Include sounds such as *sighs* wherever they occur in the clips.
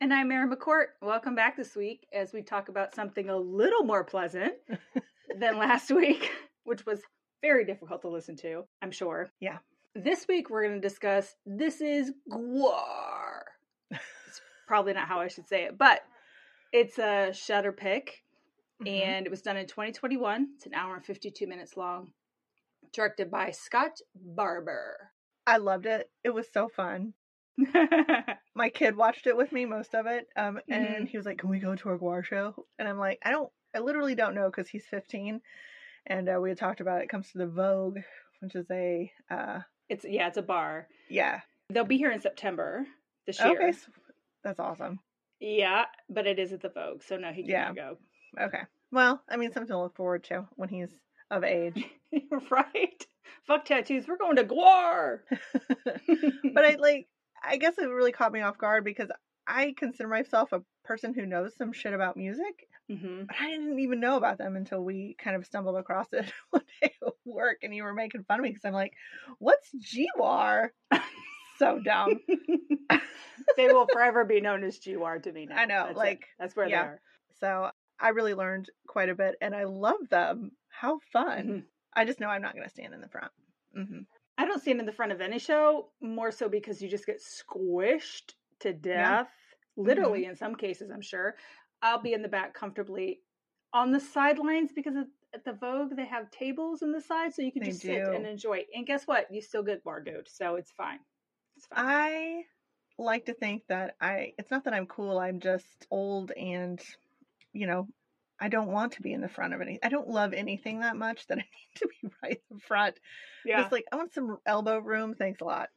And I'm Erin McCourt. Welcome back this week as we talk about something a little more pleasant *laughs* than last week, which was very difficult to listen to, I'm sure. Yeah. This week we're going to discuss This is GWAR. it's probably not how I should say it, but it's a Shudder pick, Mhm. and it was done in 2021. It's an hour and 52 minutes long, directed by Scott Barber. I loved it. It was so fun. My kid watched it with me, most of it. Um, and Mhm. he was like, "Can we go to a GWAR show?" And I'm like, "I don't. I literally don't know because he's 15." And uh, we had talked about it. it comes to the Vogue, which is a uh, it's yeah, it's a bar. yeah. They'll be here in September this year. Okay, s- that's awesome. Yeah, but it is at the Vogue, so no, he can't go. Okay. Well, I mean, something to look forward to when he's of age. *laughs* right? Fuck tattoos. We're going to GWAR. *laughs* but I like I guess it really caught me off guard because I consider myself a person who knows some shit about music, hmm but I didn't even know about them until we kind of stumbled across it *laughs* one day at work and you were making fun of me because I'm like, what's GWAR? *laughs* so dumb. *laughs* they will forever be known as GWAR to me now. I know, That's it. like, that's where yeah. they are. So I really learned quite a bit and I love them. How fun. Mhm. I just know I'm not going to stand in the front. hmm I don't stand in the front of any show more so because you just get squished to death. Literally, Mm-hmm. in some cases, I'm sure. I'll be in the back comfortably on the sidelines because at- the Vogue they have tables in the side, so you can They just sit and enjoy. And guess what? You still get bargoed, so it's fine. It's fine. I like to think that I it's not that I'm cool, I'm just old and you know, I don't want to be in the front of any I don't love anything that much that I *laughs* need to be right in front. yeah. Just like I want some elbow room, thanks a lot.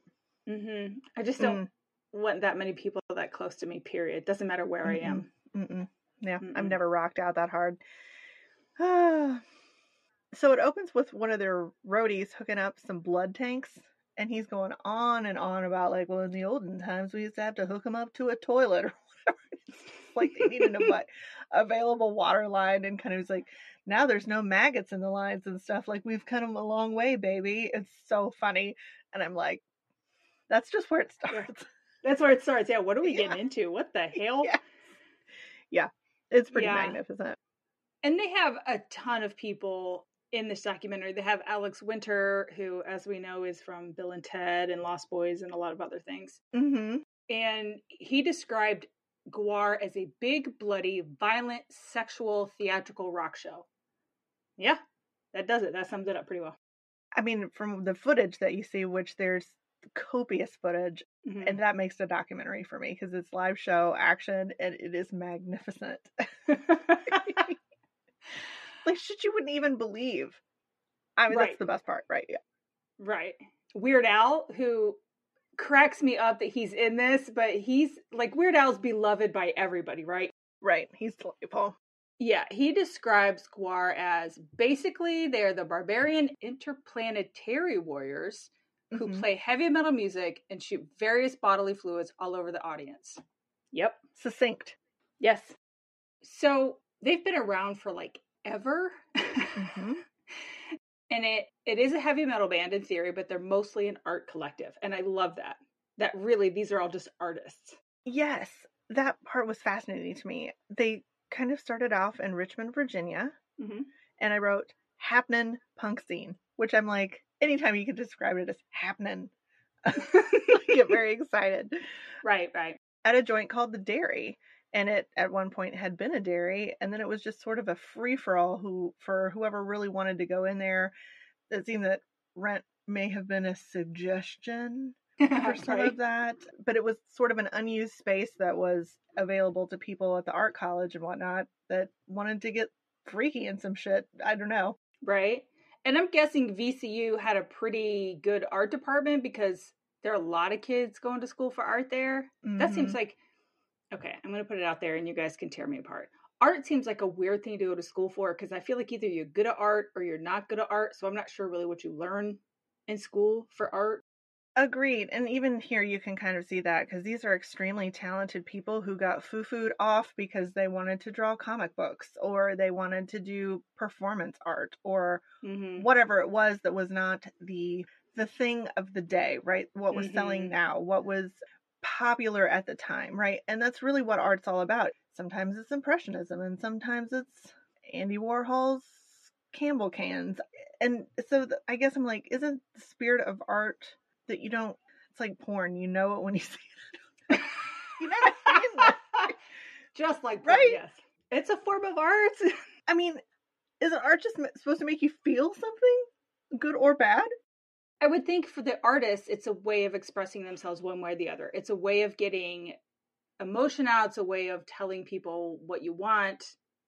hmm I just don't want that many people that close to me. Period. Doesn't matter where I am. Mm-mm. Yeah, I've never rocked out that hard. *sighs* so it opens with one of their roadies hooking up some blood tanks, and he's going on and on about like, well, in the olden times we used to have to hook them up to a toilet or *laughs* whatever. It's like they needed a but available water line, and kind of was like, now there's no maggots in the lines and stuff. Like we've come a long way, baby. It's so funny, and I'm like, that's just where it *laughs* starts. That's where it starts. Yeah. What are we Yeah. getting into? What the *laughs* hell? Yeah. Yeah, it's pretty Yeah. magnificent. And they have a ton of people in this documentary. They have Alex Winter, who, as we know, is from Bill and Ted and Lost Boys and a lot of other things. Mm-hmm. And he described GWAR as a big, bloody, violent, sexual, theatrical rock show. Yeah, that does it. That sums it up pretty well. I mean, from the footage that you see, which there's copious footage, Mhm. and that makes the documentary for me because it's live show action and it is magnificent. *laughs* *laughs* like shit, you wouldn't even believe. I mean, Right. that's the best part, right? Yeah. Right. Weird Al, who cracks me up that he's in this, but he's like Weird Al's beloved by everybody, right? Right. He's delightful. Yeah, he describes GWAR as basically they're the barbarian interplanetary warriors who Mhm. play heavy metal music and shoot various bodily fluids all over the audience. Yep. Succinct. Yes. So they've been around for like ever. *laughs* Mhm. And it it is a heavy metal band in theory, but they're mostly an art collective. And I love that. That really these are all just artists. Yes, that part was fascinating to me. They kind of started off in Richmond, Virginia, Mhm. and I wrote happening punk scene, which I'm like, anytime you can describe it as happening, *laughs* I get very *laughs* excited. Right, right. At a joint called the Dairy, and it at one point had been a dairy, and then it was just sort of a free for all who for whoever really wanted to go in there. It seemed that rent may have been a suggestion *laughs* for some Right. of that, but it was sort of an unused space that was available to people at the art college and whatnot that wanted to get freaky and some shit. I don't know. Right. And I'm guessing VCU had a pretty good art department because there are a lot of kids going to school for art there. That seems Mhm. like okay, I'm going to put it out there and you guys can tear me apart. art seems like a weird thing to go to school for because I feel like either you're good at art or you're not good at art. So I'm not sure really what you learn in school for art. Agreed. And even here, you can kind of see that because these are extremely talented people who got foo fooed off because they wanted to draw comic books or they wanted to do performance art or Mm-hmm. whatever it was that was not the the thing of the day right what was selling Mhm. now what was popular at the time right and that's really what art's all about sometimes it's impressionism and sometimes it's andy warhol's campbell cans and so i guess i'm like isn't the spirit of art that you don't it's like porn you know it when you *laughs* see it you know what I mean? Just like Right? Yes. It's a form of art. *laughs* I mean isn't art just supposed to make you feel something good or bad I would think for the artists, it's a way of expressing themselves one way or the other. It's a way of getting emotion out. It's a way of telling people what you want,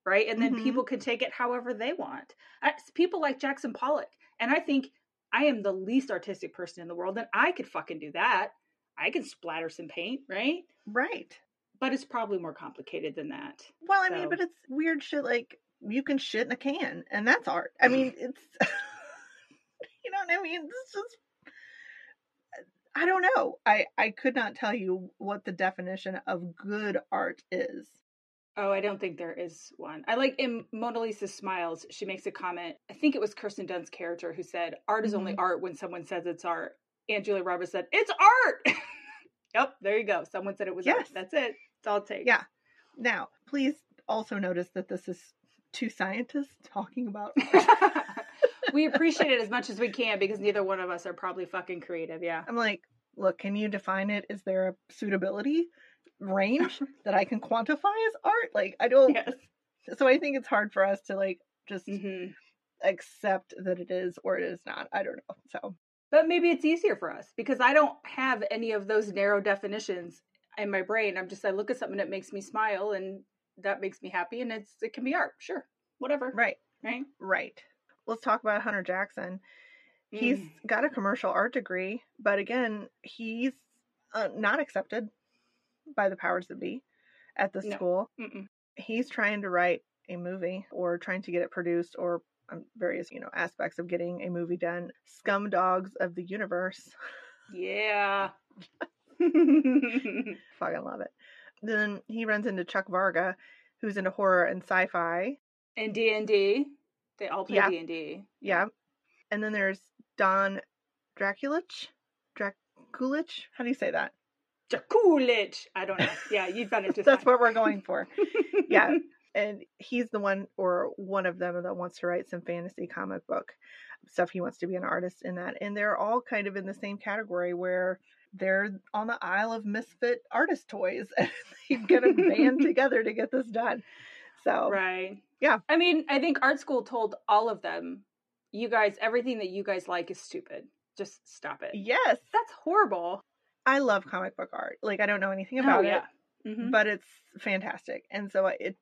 right? And then Mhm. people can take it however they want. I, people like Jackson Pollock, and I think I am the least artistic person in the world, and I could fucking do that. I can splatter some paint, right? right But it's probably more complicated than that. Well, I mean, but it's weird shit like you can shit in a can, and that's art. I mean, it's you know what I mean. It's just I don't know. I I could not tell you what the definition of good art is. Oh, I don't think there is one. I like in Mona Lisa Smiles, she makes a comment. I think it was Kirsten Dunst's character who said, Art is only Mhm. art when someone says it's art. And Julia Roberts said, It's art. *laughs* yep, there you go. Someone said it was art. Yes. That's it. That's all it takes. Yeah. Now, please also notice that this is two scientists talking about *laughs* art. We appreciate it as much as we can because neither one of us are probably fucking creative. Yeah. I'm like, look, can you define it? Is there a suitability range *laughs* that I can quantify as art? Like, I don't. Yes. So I think it's hard for us to like just hmm accept that it is or it is not. I don't know. So But maybe it's easier for us because I don't have any of those narrow definitions in my brain. I'm just I look at something that makes me smile and that makes me happy and it's it can be art. Sure. Whatever. right, Right? right. Let's talk about Hunter Jackson. He's Mm. got a commercial art degree, but again, he's uh, not accepted by the powers that be at the No. school. Mm-mm. He's trying to write a movie or trying to get it produced or um, various, you know, aspects of getting a movie done. Scumdogs of the Universe. Yeah. *laughs* *laughs* Fucking love it. Then he runs into Chuck Varga, who's into horror and sci-fi. and D and D. They all play Yeah. D and D. Yeah. And then there's Don Drakulich. Drakulich? How do you say that? Jakulich. I don't *laughs* know. Yeah, you've done it That's what we're going for. yeah. *laughs* And he's the one or one of them that wants to write some fantasy comic book stuff. He wants to be an artist in that. And they're all kind of in the same category where they're on the Isle of Misfit artist toys *laughs* and they get a band together to get this done. So Right. Yeah. I mean, I think art school told all of them, you guys, everything that you guys like is stupid. Just stop it. yes, That's horrible. I love comic book art. Like I don't know anything about oh, it. yeah. Mhm. but it's fantastic. And so it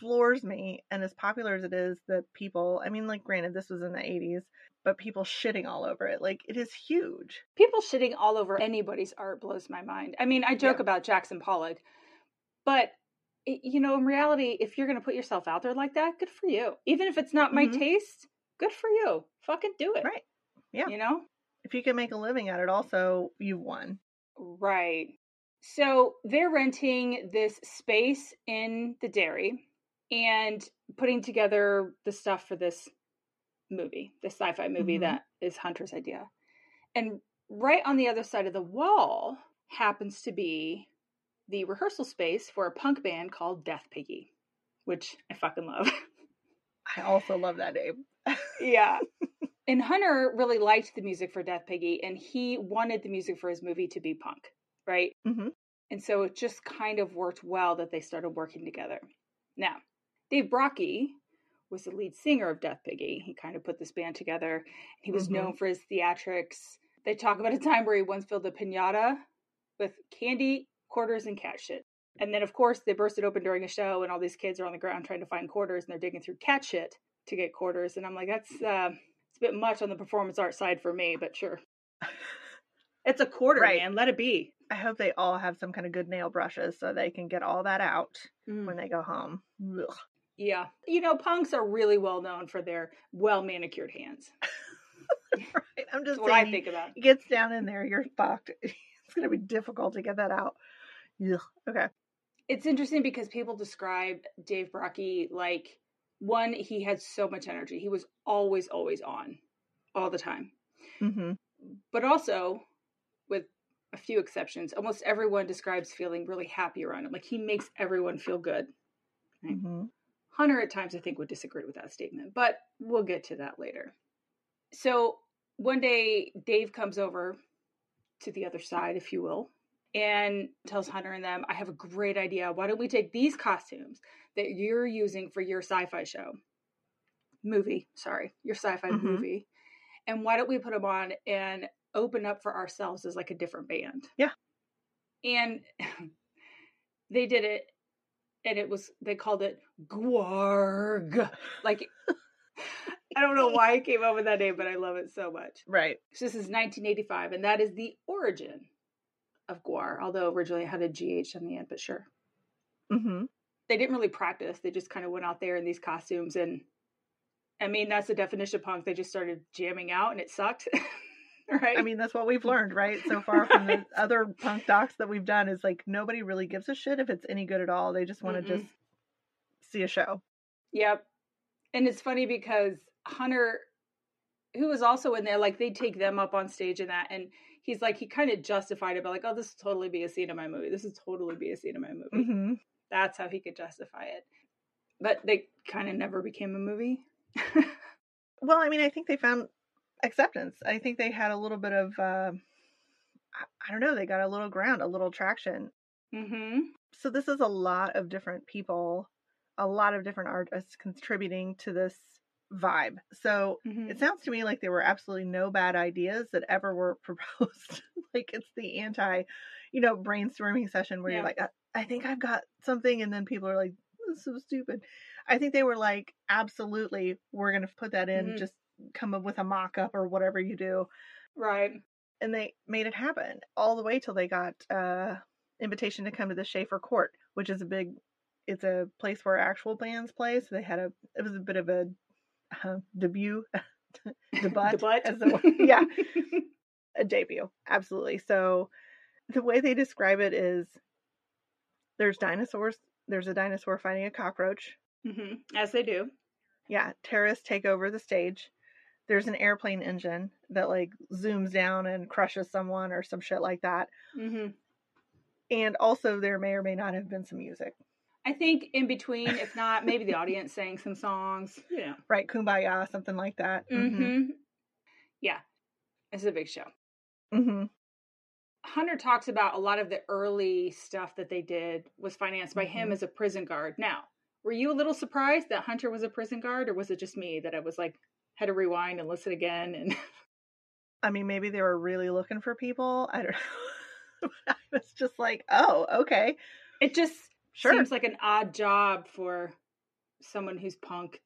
floors me. And as popular as it is, that people, I mean, like, granted, this was in the 80s, but people shitting all over it. Like, it is huge. People shitting all over anybody's art blows my mind. I mean, I joke Yeah. about Jackson Pollock, but you know, in reality, if you're going to put yourself out there like that, good for you. Even if it's not my Mhm. taste, good for you. Fucking do it. Right. Yeah. You know? If you can make a living at it, also, you've won. Right. So they're renting this space in the dairy and putting together the stuff for this movie, the sci fi movie Mhm. that is Hunter's idea. And right on the other side of the wall happens to be the rehearsal space for a punk band called Death Piggy, which I fucking love. *laughs* I also love that name. yeah. *laughs* And Hunter really liked the music for Death Piggy, and he wanted the music for his movie to be punk, right? Mhm. And so it just kind of worked well that they started working together. Now, Dave Brockie was the lead singer of Death Piggy. He kind of put this band together. He was Mhm. known for his theatrics. They talk about a time where he once filled a pinata with candy, quarters, and cat shit. And then, of course, they burst it open during a show, and all these kids are on the ground trying to find quarters, and they're digging through cat shit to get quarters. And I'm like, that's uh, it's a bit much on the performance art side for me, but sure. *laughs* It's a quarter, Right. man. Let it be. I hope they all have some kind of good nail brushes so they can get all that out Mm. when they go home. Ugh. Yeah. You know, punks are really well known for their well manicured hands. *laughs* right. I'm just That's what I think about. It gets down in there, you're fucked. *laughs* It's gonna be difficult to get that out. Ugh. Okay. It's interesting because people describe Dave Brockie like one, he had so much energy. He was always, always on all the time. Mm-hmm. But also, with a few exceptions, almost everyone describes feeling really happy around him. Like he makes everyone feel good. Right. Mm-hmm. Hunter, at times, I think, would disagree with that statement, but we'll get to that later. So one day, Dave comes over to the other side, if you will, and tells Hunter and them, I have a great idea. Why don't we take these costumes that you're using for your sci fi show? Movie, sorry, your sci fi Mhm. movie. And why don't we put them on and open up for ourselves as like a different band? Yeah. And *laughs* they did it, and it was, they called it Gwarg. Like, *laughs* I don't know why I came up with that name, but I love it so much. Right. So this is 1985, and that is the origin of GWAR, although originally it had a GH on the end, but sure. Mm-hmm. They didn't really practice. They just kind of went out there in these costumes. And I mean, that's the definition of punk. They just started jamming out and it sucked. *laughs* right? I mean, that's what we've learned, right? So far from the *laughs* other punk docs that we've done is like nobody really gives a shit if it's any good at all. They just want to just see a show. Yep. And it's funny because Hunter, who was also in there, like they take them up on stage and that, and he's like, he kind of justified it by like, oh, this will totally be a scene in my movie. This is totally be a scene in my movie. Mm-hmm. That's how he could justify it. But they kind of never became a movie. *laughs* Well, I mean, I think they found acceptance. I think they had a little bit of, uh, I, don't know, they got a little ground, a little traction. mm-hmm. So this is a lot of different people, a lot of different artists contributing to this vibe. So mm-hmm. it sounds to me like there were absolutely no bad ideas that ever were *laughs* proposed. like it's the anti, you know, brainstorming session where Yeah. you're like, I, I think I've got something, and then people are like, this is so stupid. I think they were like, absolutely, we're gonna put that in. Mhm. Just come up with a mock up or whatever you do, Right. and they made it happen all the way till they got uh invitation to come to the Schaefer Court, which is a big. It's a place where actual bands play. So they had a. It was a bit of a uh, debut. *laughs* debut, the butt. as the *laughs* yeah a debut absolutely so the way they describe it is there's dinosaurs there's a dinosaur fighting a cockroach hmm As they do. yeah terrorists take over the stage there's an airplane engine that like zooms down and crushes someone or some shit like that hmm and also there may or may not have been some music I think in between, if not, maybe the audience sang some songs. *laughs* You know. right kumbaya something like that Mm-hmm. Yeah. It's a big show. hmm Hunter talks about a lot of the early stuff that they did was financed by him Mhm. as a prison guard. Now, were you a little surprised that Hunter was a prison guard, or was it just me that I was like had to rewind and listen again? And *laughs* i mean maybe they were really looking for people i don't *laughs* know i was just like oh okay it just Sure. seems like an odd job for someone who's punk.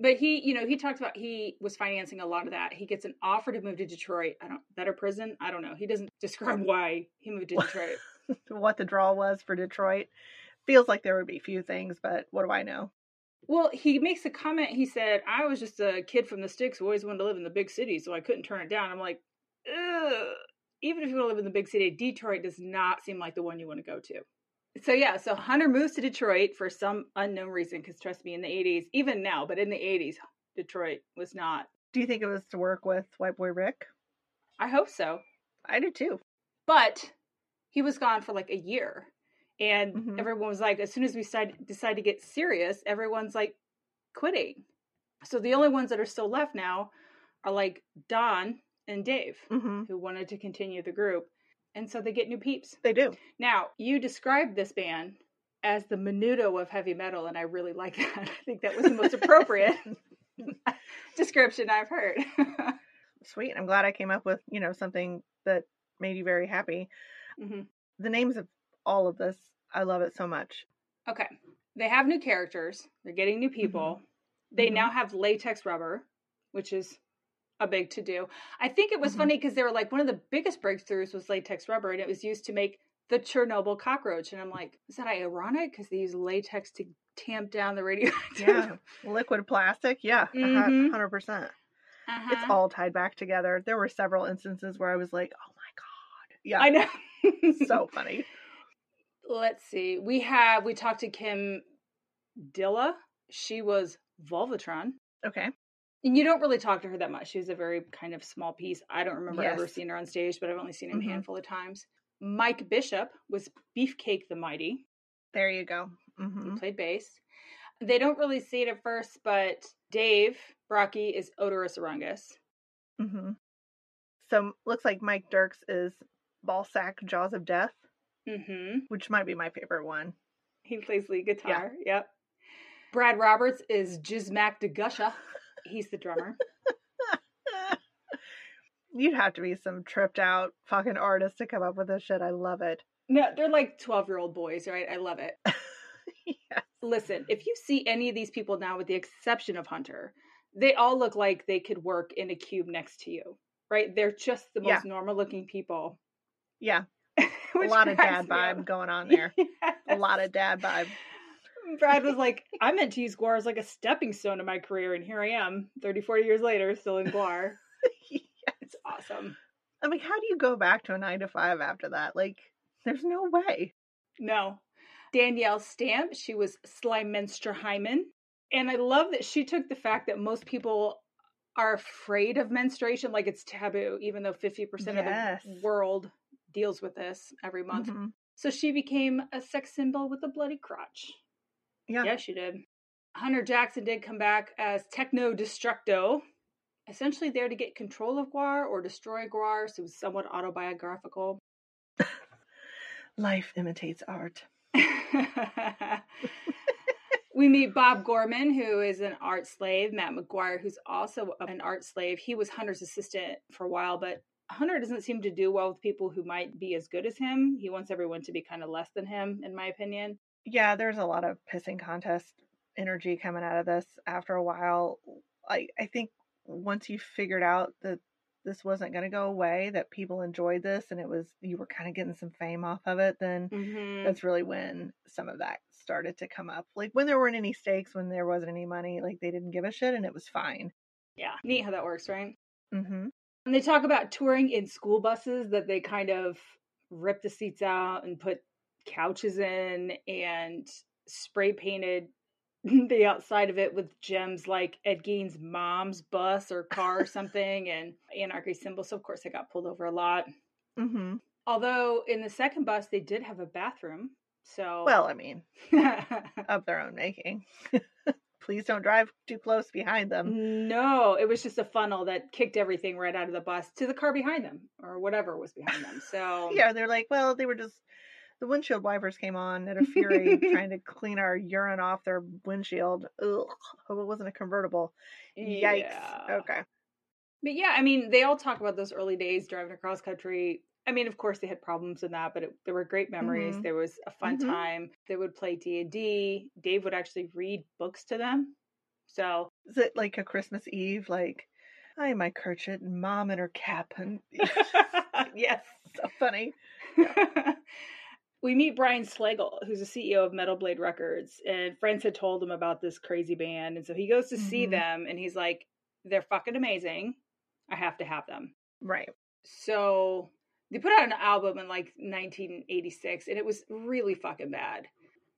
But he, you know, he talked about he was financing a lot of that. He gets an offer to move to Detroit. I don't better prison. I don't know. He doesn't *laughs* describe why he moved to *laughs* Detroit. what the draw was for Detroit. Feels like there would be few things, but what do I know? Well, he makes a comment. He said, "I was just a kid from the sticks who always wanted to live in the big city, so I couldn't turn it down." I'm like, Ugh. even if you want to live in the big city, Detroit does not seem like the one you want to go to. So yeah, so Hunter moves to Detroit for some unknown reason. Because trust me, in the '80s, even now, but in the '80s, Detroit was not. Do you think it was to work with White Boy Rick? I hope so, I do too. but he was gone for like a year, and Mhm. everyone was like, as soon as we decide decide to get serious, everyone's like quitting. So the only ones that are still left now are like Don and Dave, Mm-hmm. who wanted to continue the group. And so they get new peeps. They do. Now, you described this band as the menudo of heavy metal, and I really like *laughs* that. I think that was the most appropriate *laughs* description I've heard. *laughs* Sweet. I'm glad I came up with, you know, something that made you very happy. hmm The names of all of this, I love it so much. Okay. They have new characters, they're getting new people. They Mhm. now have latex rubber, which is a big to do. I think it was Mhm. funny because they were like, one of the biggest breakthroughs was latex rubber, and it was used to make the Chernobyl cockroach. And I'm like, is that ironic? Because they use latex to tamp down the radioactive. *laughs* Yeah. Liquid plastic. Yeah. a hu- Mhm. 100%. percent Uh-huh. It's all tied back together. There were several instances where I was like, oh my God. Yeah. I know. so *laughs* funny. Let's see. We have we talked to Kim Dylla. She was Vulvatron. Okay. And you don't really talk to her that much. She's a very kind of small piece. I don't remember ever seeing her on stage, but I've only seen him Mhm. a handful of times. Mike Bishop was Beefcake the Mighty. There you go. hmm He played bass. They don't really see it at first, but Dave Brockie is Oderus Urungus. hmm So looks like Mike Derks is Balsac Jaws of Death, Mm-hmm. which might be my favorite one. He plays lead guitar. Yep. Brad Roberts is Jizmak Da Gusha. He's the drummer. *laughs* You'd have to be some tripped out fucking artist to come up with this shit. I love it. No, they're like 12 year old boys, right? I love it. *laughs* yeah. Listen, if you see any of these people now, with the exception of Hunter, they all look like they could work in a cube next to you, right? They're just the most Yeah. normal looking people. Yeah. A lot of dad up. vibe going on *laughs* there. A lot of dad vibe. Brad was like, I meant to use GWAR as like a stepping stone in my career, and here I am, 30, 40 years later, still in GWAR. *laughs* It's awesome. I'm like, how do you go back to a nine to five after that? Like, there's no way. No. Danielle Stamp, she was Slymenstra Hymen. And I love that she took the fact that most people are afraid of menstruation like it's taboo, even though 50% Yes. of the world deals with this every month. Mhm. So she became a sex symbol with a bloody crotch. Yeah. Yeah, she did. Hunter Jackson did come back as Techno Destructo, essentially there to get control of GWAR or destroy GWAR, so it was somewhat autobiographical. Life imitates art. *laughs* we meet Bob Gorman, who is an art slave, Matt McGuire, who's also an art slave. He was Hunter's assistant for a while, but Hunter doesn't seem to do well with people who might be as good as him. He wants everyone to be kind of less than him, in my opinion. Yeah, there's a lot of pissing contest energy coming out of this after a while. I I think once you figured out that this wasn't going to go away, that people enjoyed this and it was you were kind of getting some fame off of it, then Mm-hmm. that's really when some of that started to come up. Like when there weren't any stakes, when there wasn't any money, like they didn't give a shit and it was fine. Yeah, neat how that works, right? Mhm. And they talk about touring in school buses that they kind of rip the seats out and put couches in and spray painted *laughs* the outside of it with gems like Ed Gein's mom's bus or car or *laughs* something and anarchy symbols. So of course they got pulled over a lot. Mhm. Although in the second bus they did have a bathroom. So Well, I mean, *laughs* of their own making. Please don't drive too close behind them. no, it was just a funnel that kicked everything right out of the bus to the car behind them or whatever was behind them. So Yeah, they're like, well, they were just the windshield wipers came on at a *laughs* fury trying to clean our urine off their windshield. Ugh. Hope it wasn't a convertible. Yikes. Yeah. Okay. But yeah, I mean, they all talk about those early days driving across country. I mean, of course, they had problems in that, but it, there were great memories. Mhm. There was a fun Mhm. time. They would play D and D. Dave would actually read books to them. So Is it like a Christmas Eve? Like, hi, my Kerchit, and mom in her cap. And *laughs* *laughs* yes, so funny. We meet Brian Slagel, who's the CEO of Metal Blade Records, and friends had told him about this crazy band, and so he goes to see Mhm. them, and he's like, "They're fucking amazing. I have to have them." Right. So they put out an album in like 1986 and it was really fucking bad.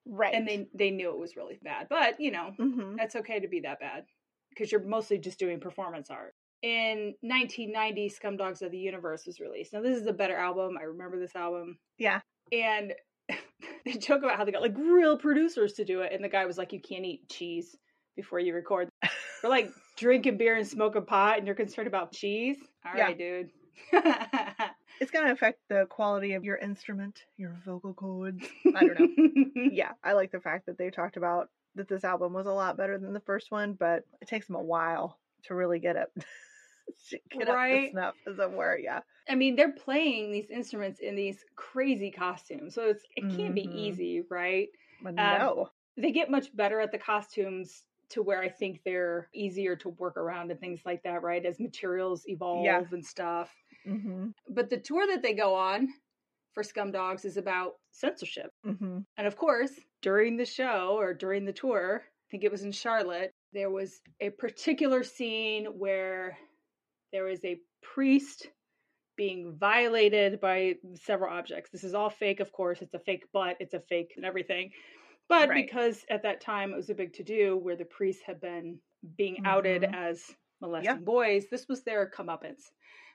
Right. And they they knew it was really bad. But, you know, hmm that's okay to be that bad because you're mostly just doing performance art. In 1990, Scumdogs of the Universe was released. Now this is a better album. I remember this album. Yeah. And *laughs* they joke about how they got like real producers to do it and the guy was like you can't eat cheese before you record. *laughs* We're like drinking beer and smoking pot and you're concerned about cheese? All Yeah. right, dude. *laughs* It's going to affect the quality of your instrument, your vocal cords. I don't know. yeah, I like the fact that they talked about that this album was a lot better than the first one, but it takes them a while to really get it get up Right. to snuff, as it were. Yeah, I mean, they're playing these instruments in these crazy costumes, so it's it can't be Mhm. easy, right? but Um, no, They get much better at the costumes to where I think they're easier to work around and things like that, right? As materials evolve and stuff. hmm But the tour that they go on for Scumdogs is about censorship. hmm And of course, during the show or during the tour, I think it was in Charlotte, there was a particular scene where there was a priest being violated by several objects. This is all fake, of course. It's a fake butt, it's a fake and everything. But Right. because at that time it was a big to do where the priests had been being outed Mhm. as molesting boys, this was their comeuppance.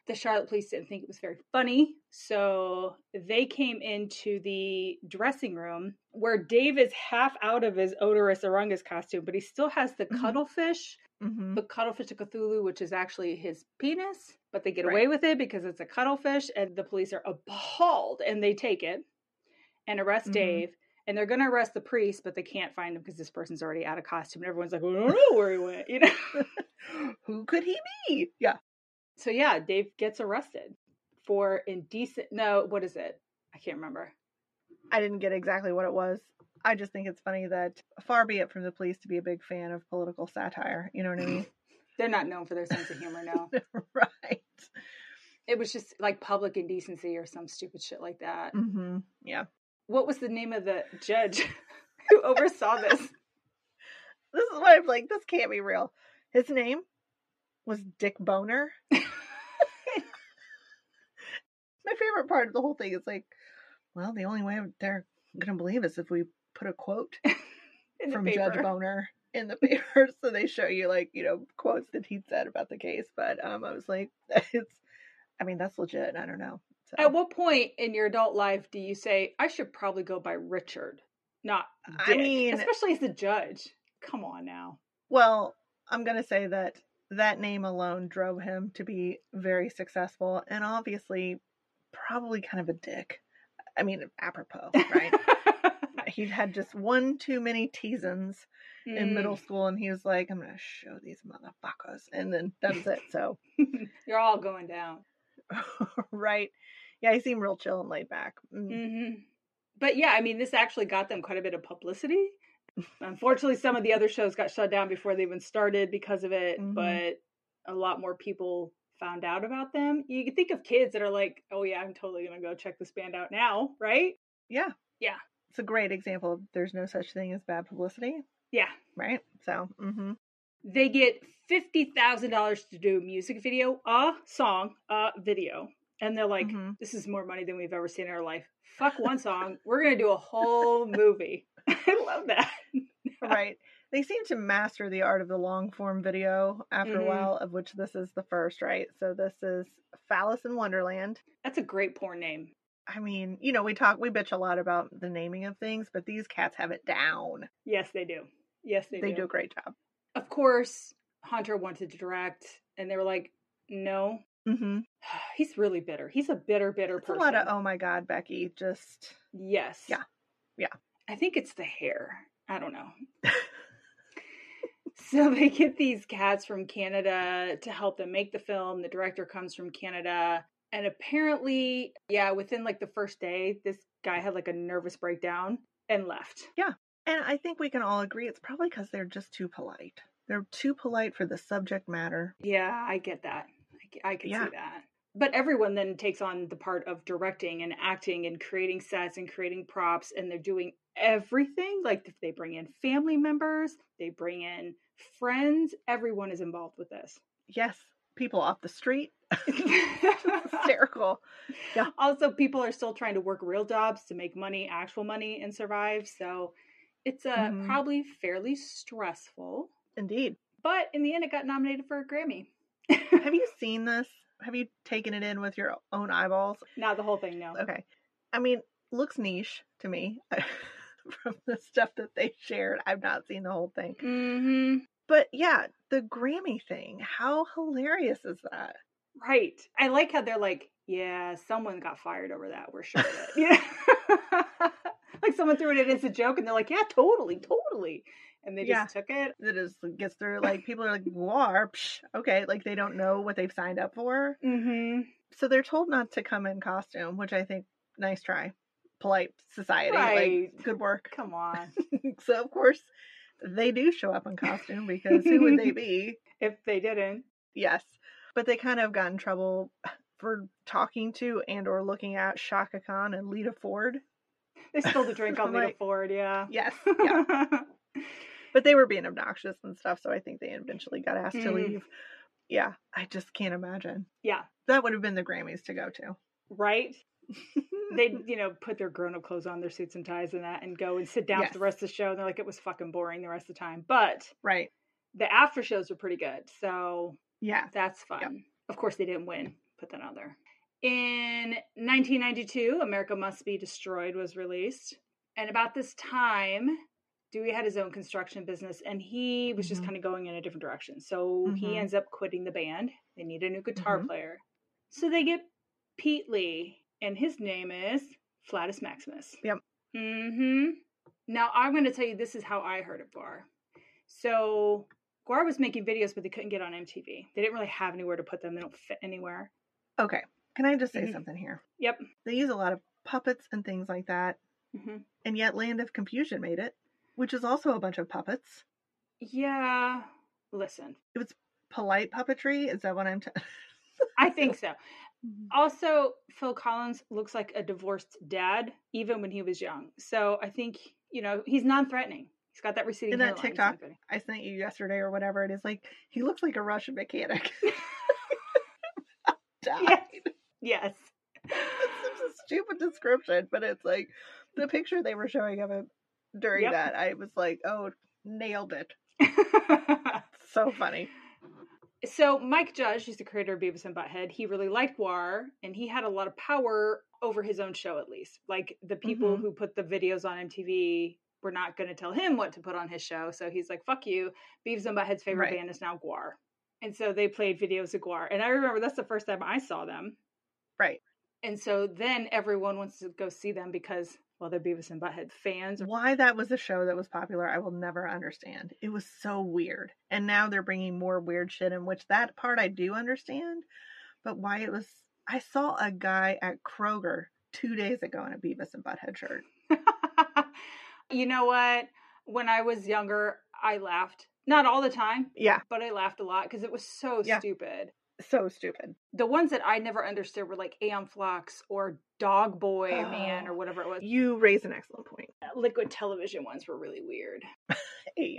The Charlotte police didn't think it was very funny, so they came into the dressing room where Dave is half out of his Oderus Urungus costume, but he still has the Mhm. cuttlefish hmm the cuttlefish of Cthulhu, which is actually his penis, but they get Right. away with it because it's a cuttlefish, and the police are appalled and they take it and arrest Mhm. Dave. And they're going to arrest the priest, but they can't find him because this person's already out of costume. And everyone's like, "We don't know where he went," you know. *laughs* Who could he be? Yeah. so yeah, Dave gets arrested for indecent. No, what is it? I can't remember. I didn't get exactly what it was. I just think it's funny that far be it from the police to be a big fan of political satire. You know what I mean? *laughs* They're not known for their sense of humor. No, *laughs* right. it was just like public indecency or some stupid shit like that. hmm Yeah. What was the name of the judge *laughs* who oversaw this? This is why I'm like, this can't be real. His name was Dick Boner. My favorite part of the whole thing is like, well, the only way they're gonna believe us if we put a quote *laughs* from. Judge Boner in the *laughs* paper, so they show you like you know quotes that he said about the case. But um, I was like, *laughs* it's, I mean, that's legit. I don't know. So, At what point in your adult life do you say I should probably go by Richard, not I mean- especially as a judge. Come on now. well, I'm gonna say that that name alone drove him to be very successful, and obviously, probably kind of a dick. I mean, apropos, right? He had just one too many teasins in middle school, and he was like, "I'm gonna show these motherfuckers," and then that was it. So, Mm. *laughs* You're all going down. *laughs* right? Yeah, he seemed real chill and laid back. Mm. hmm But yeah, I mean, this actually got them quite a bit of publicity. Unfortunately, some of the other shows got shut down before they even started because of it, Mhm. but a lot more people found out about them. You can think of kids that are like, oh, yeah, I'm totally going to go check this band out now, right? Yeah, Yeah. It's a great example of there's no such thing as bad publicity, Yeah. right? So, hmm They get $50,000 to do a music video, a song, a video. And they're like, Mhm. this is more money than we've ever seen in our life. Fuck one song. *laughs* We're going to do a whole movie. *laughs* I love that. *laughs* right. They seem to master the art of the long form video after Mhm. a while, of which this is the first, right? So this is Phallus in Wonderland. That's a great porn name. I mean, you know, we talk, we bitch a lot about the naming of things, but these cats have it down. Yes, they do. Yes, they, do. They, do. do a great job. Of course, Hunter wanted to direct, and they were like, no. Mm-hmm. *sighs* He's really bitter. He's a bitter, bitter It's person. a lot of oh my god, Becky. Just Yes. Yeah. Yeah. I think it's the hair. I don't know. *laughs* so they get these cats from Canada to help them make the film. The director comes from Canada. And apparently, yeah, within like the first day, this guy had like a nervous breakdown and left. Yeah. And I think we can all agree it's probably because they're just too polite. They're too polite for the subject matter. Yeah, I get that. I can Yeah. see that. But everyone then takes on the part of directing and acting and creating sets and creating props, and they're doing everything. Like if they bring in family members, they bring in friends. Everyone is involved with this. Yes, people off the street, *laughs* *laughs* hysterical. Yeah. Also, people are still trying to work real jobs to make money, actual money, and survive. So it's uh, Mhm. probably fairly stressful. Indeed. But in the end, it got nominated for a Grammy. Have you *laughs* seen this? Have you taken it in with your own eyeballs? Not the whole thing, no. Okay. I mean, looks niche to me from the stuff that they shared. I've not seen the whole thing. hmm But yeah, the Grammy thing. How hilarious is that? Right. I like how they're like, yeah, someone got fired over that. We're sure of it. *laughs* Yeah. *laughs* like someone threw it in as a joke, and they're like, yeah, totally, totally. And they just Yeah. took it. That is gets through like *laughs* people are like, war, psh, okay, like they don't know what they've signed up for. Mm-hmm. So they're told not to come in costume, which I think nice try. Polite society. Right. Like good work. Come on. so of course they do show up in costume because who would they *laughs* be? if they didn't. Yes. But they kind of got in trouble for talking to and or looking at Chaka Khan and Lita Ford. they stole the drink *laughs* on I'm Lita Ford, yeah. Yes. Yeah. *laughs* but they were being obnoxious and stuff, so I think they eventually got asked to Mm. leave. Yeah, I just can't imagine. yeah, That would have been the Grammys to go to. right? They'd, *laughs* you know, put their grown up clothes on, their suits and ties and that, and go and sit down Yes. for the rest of the show. And they're like, it was fucking boring the rest of the time. But right. the after shows were pretty good. So Yeah. that's fun. Of course, they didn't win. Put that out there. In 1992, America Must Be Destroyed was released. And about this time, Dewey had his own construction business and he was just Mhm. kind of going in a different direction. So he Mhm. ends up quitting the band. They need a new guitar Mhm. player. So they get Pete Lee, and his name is Flatus Maximus. Yep. Mm-hmm. Now I'm going to tell you this is how I heard of GWAR. So GWAR was making videos, but they couldn't get on MTV. They didn't really have anywhere to put them. They don't fit anywhere. Okay. Can I just say Mhm. something here? Yep. They use a lot of puppets and things like that, Mm-hmm. and yet Land of Confusion made it, which is also a bunch of puppets. Yeah. Listen, It was Polite puppetry? Is that what I'm? T- *laughs* I think so. Mm-hmm. Also, Phil Collins looks like a divorced dad, even when he was young. So I think you know he's non-threatening. He's got that receding In that TikTok? I sent you yesterday or whatever. It is like he looks like a Russian mechanic. *laughs* *laughs* Died. Yes. It's such a stupid description, but it's like the picture they were showing of him during Yep. that. I was like, oh, nailed it. *laughs* So funny. So Mike Judge, he's the creator of Beavis and Butthead, he really liked GWAR, and he had a lot of power over his own show, at least. Like the people Mhm. who put the videos on MTV were not going to tell him what to put on his show. So he's like, "Fuck you." Beavis and Butthead's favorite Right. band is now GWAR, and so they played videos of GWAR. And I remember that's the first time I saw them. Right. And so then everyone wants to go see them because, they're Beavis and Butthead fans. Why that was a show that was popular, I will never understand. It was so weird. And now they're bringing more weird shit in, which that part I do understand. But why it was. I saw a guy at Kroger two days ago in a Beavis and Butthead shirt. *laughs* you know what? When I was younger, I laughed. Not all the time, Yeah, but I laughed a lot because it was so Yeah. stupid. So stupid. The ones that I never understood were like Aeon Flux or Dog Boy Man Oh. or whatever it was. You raise an excellent point. Uh, liquid television ones were really weird. *laughs*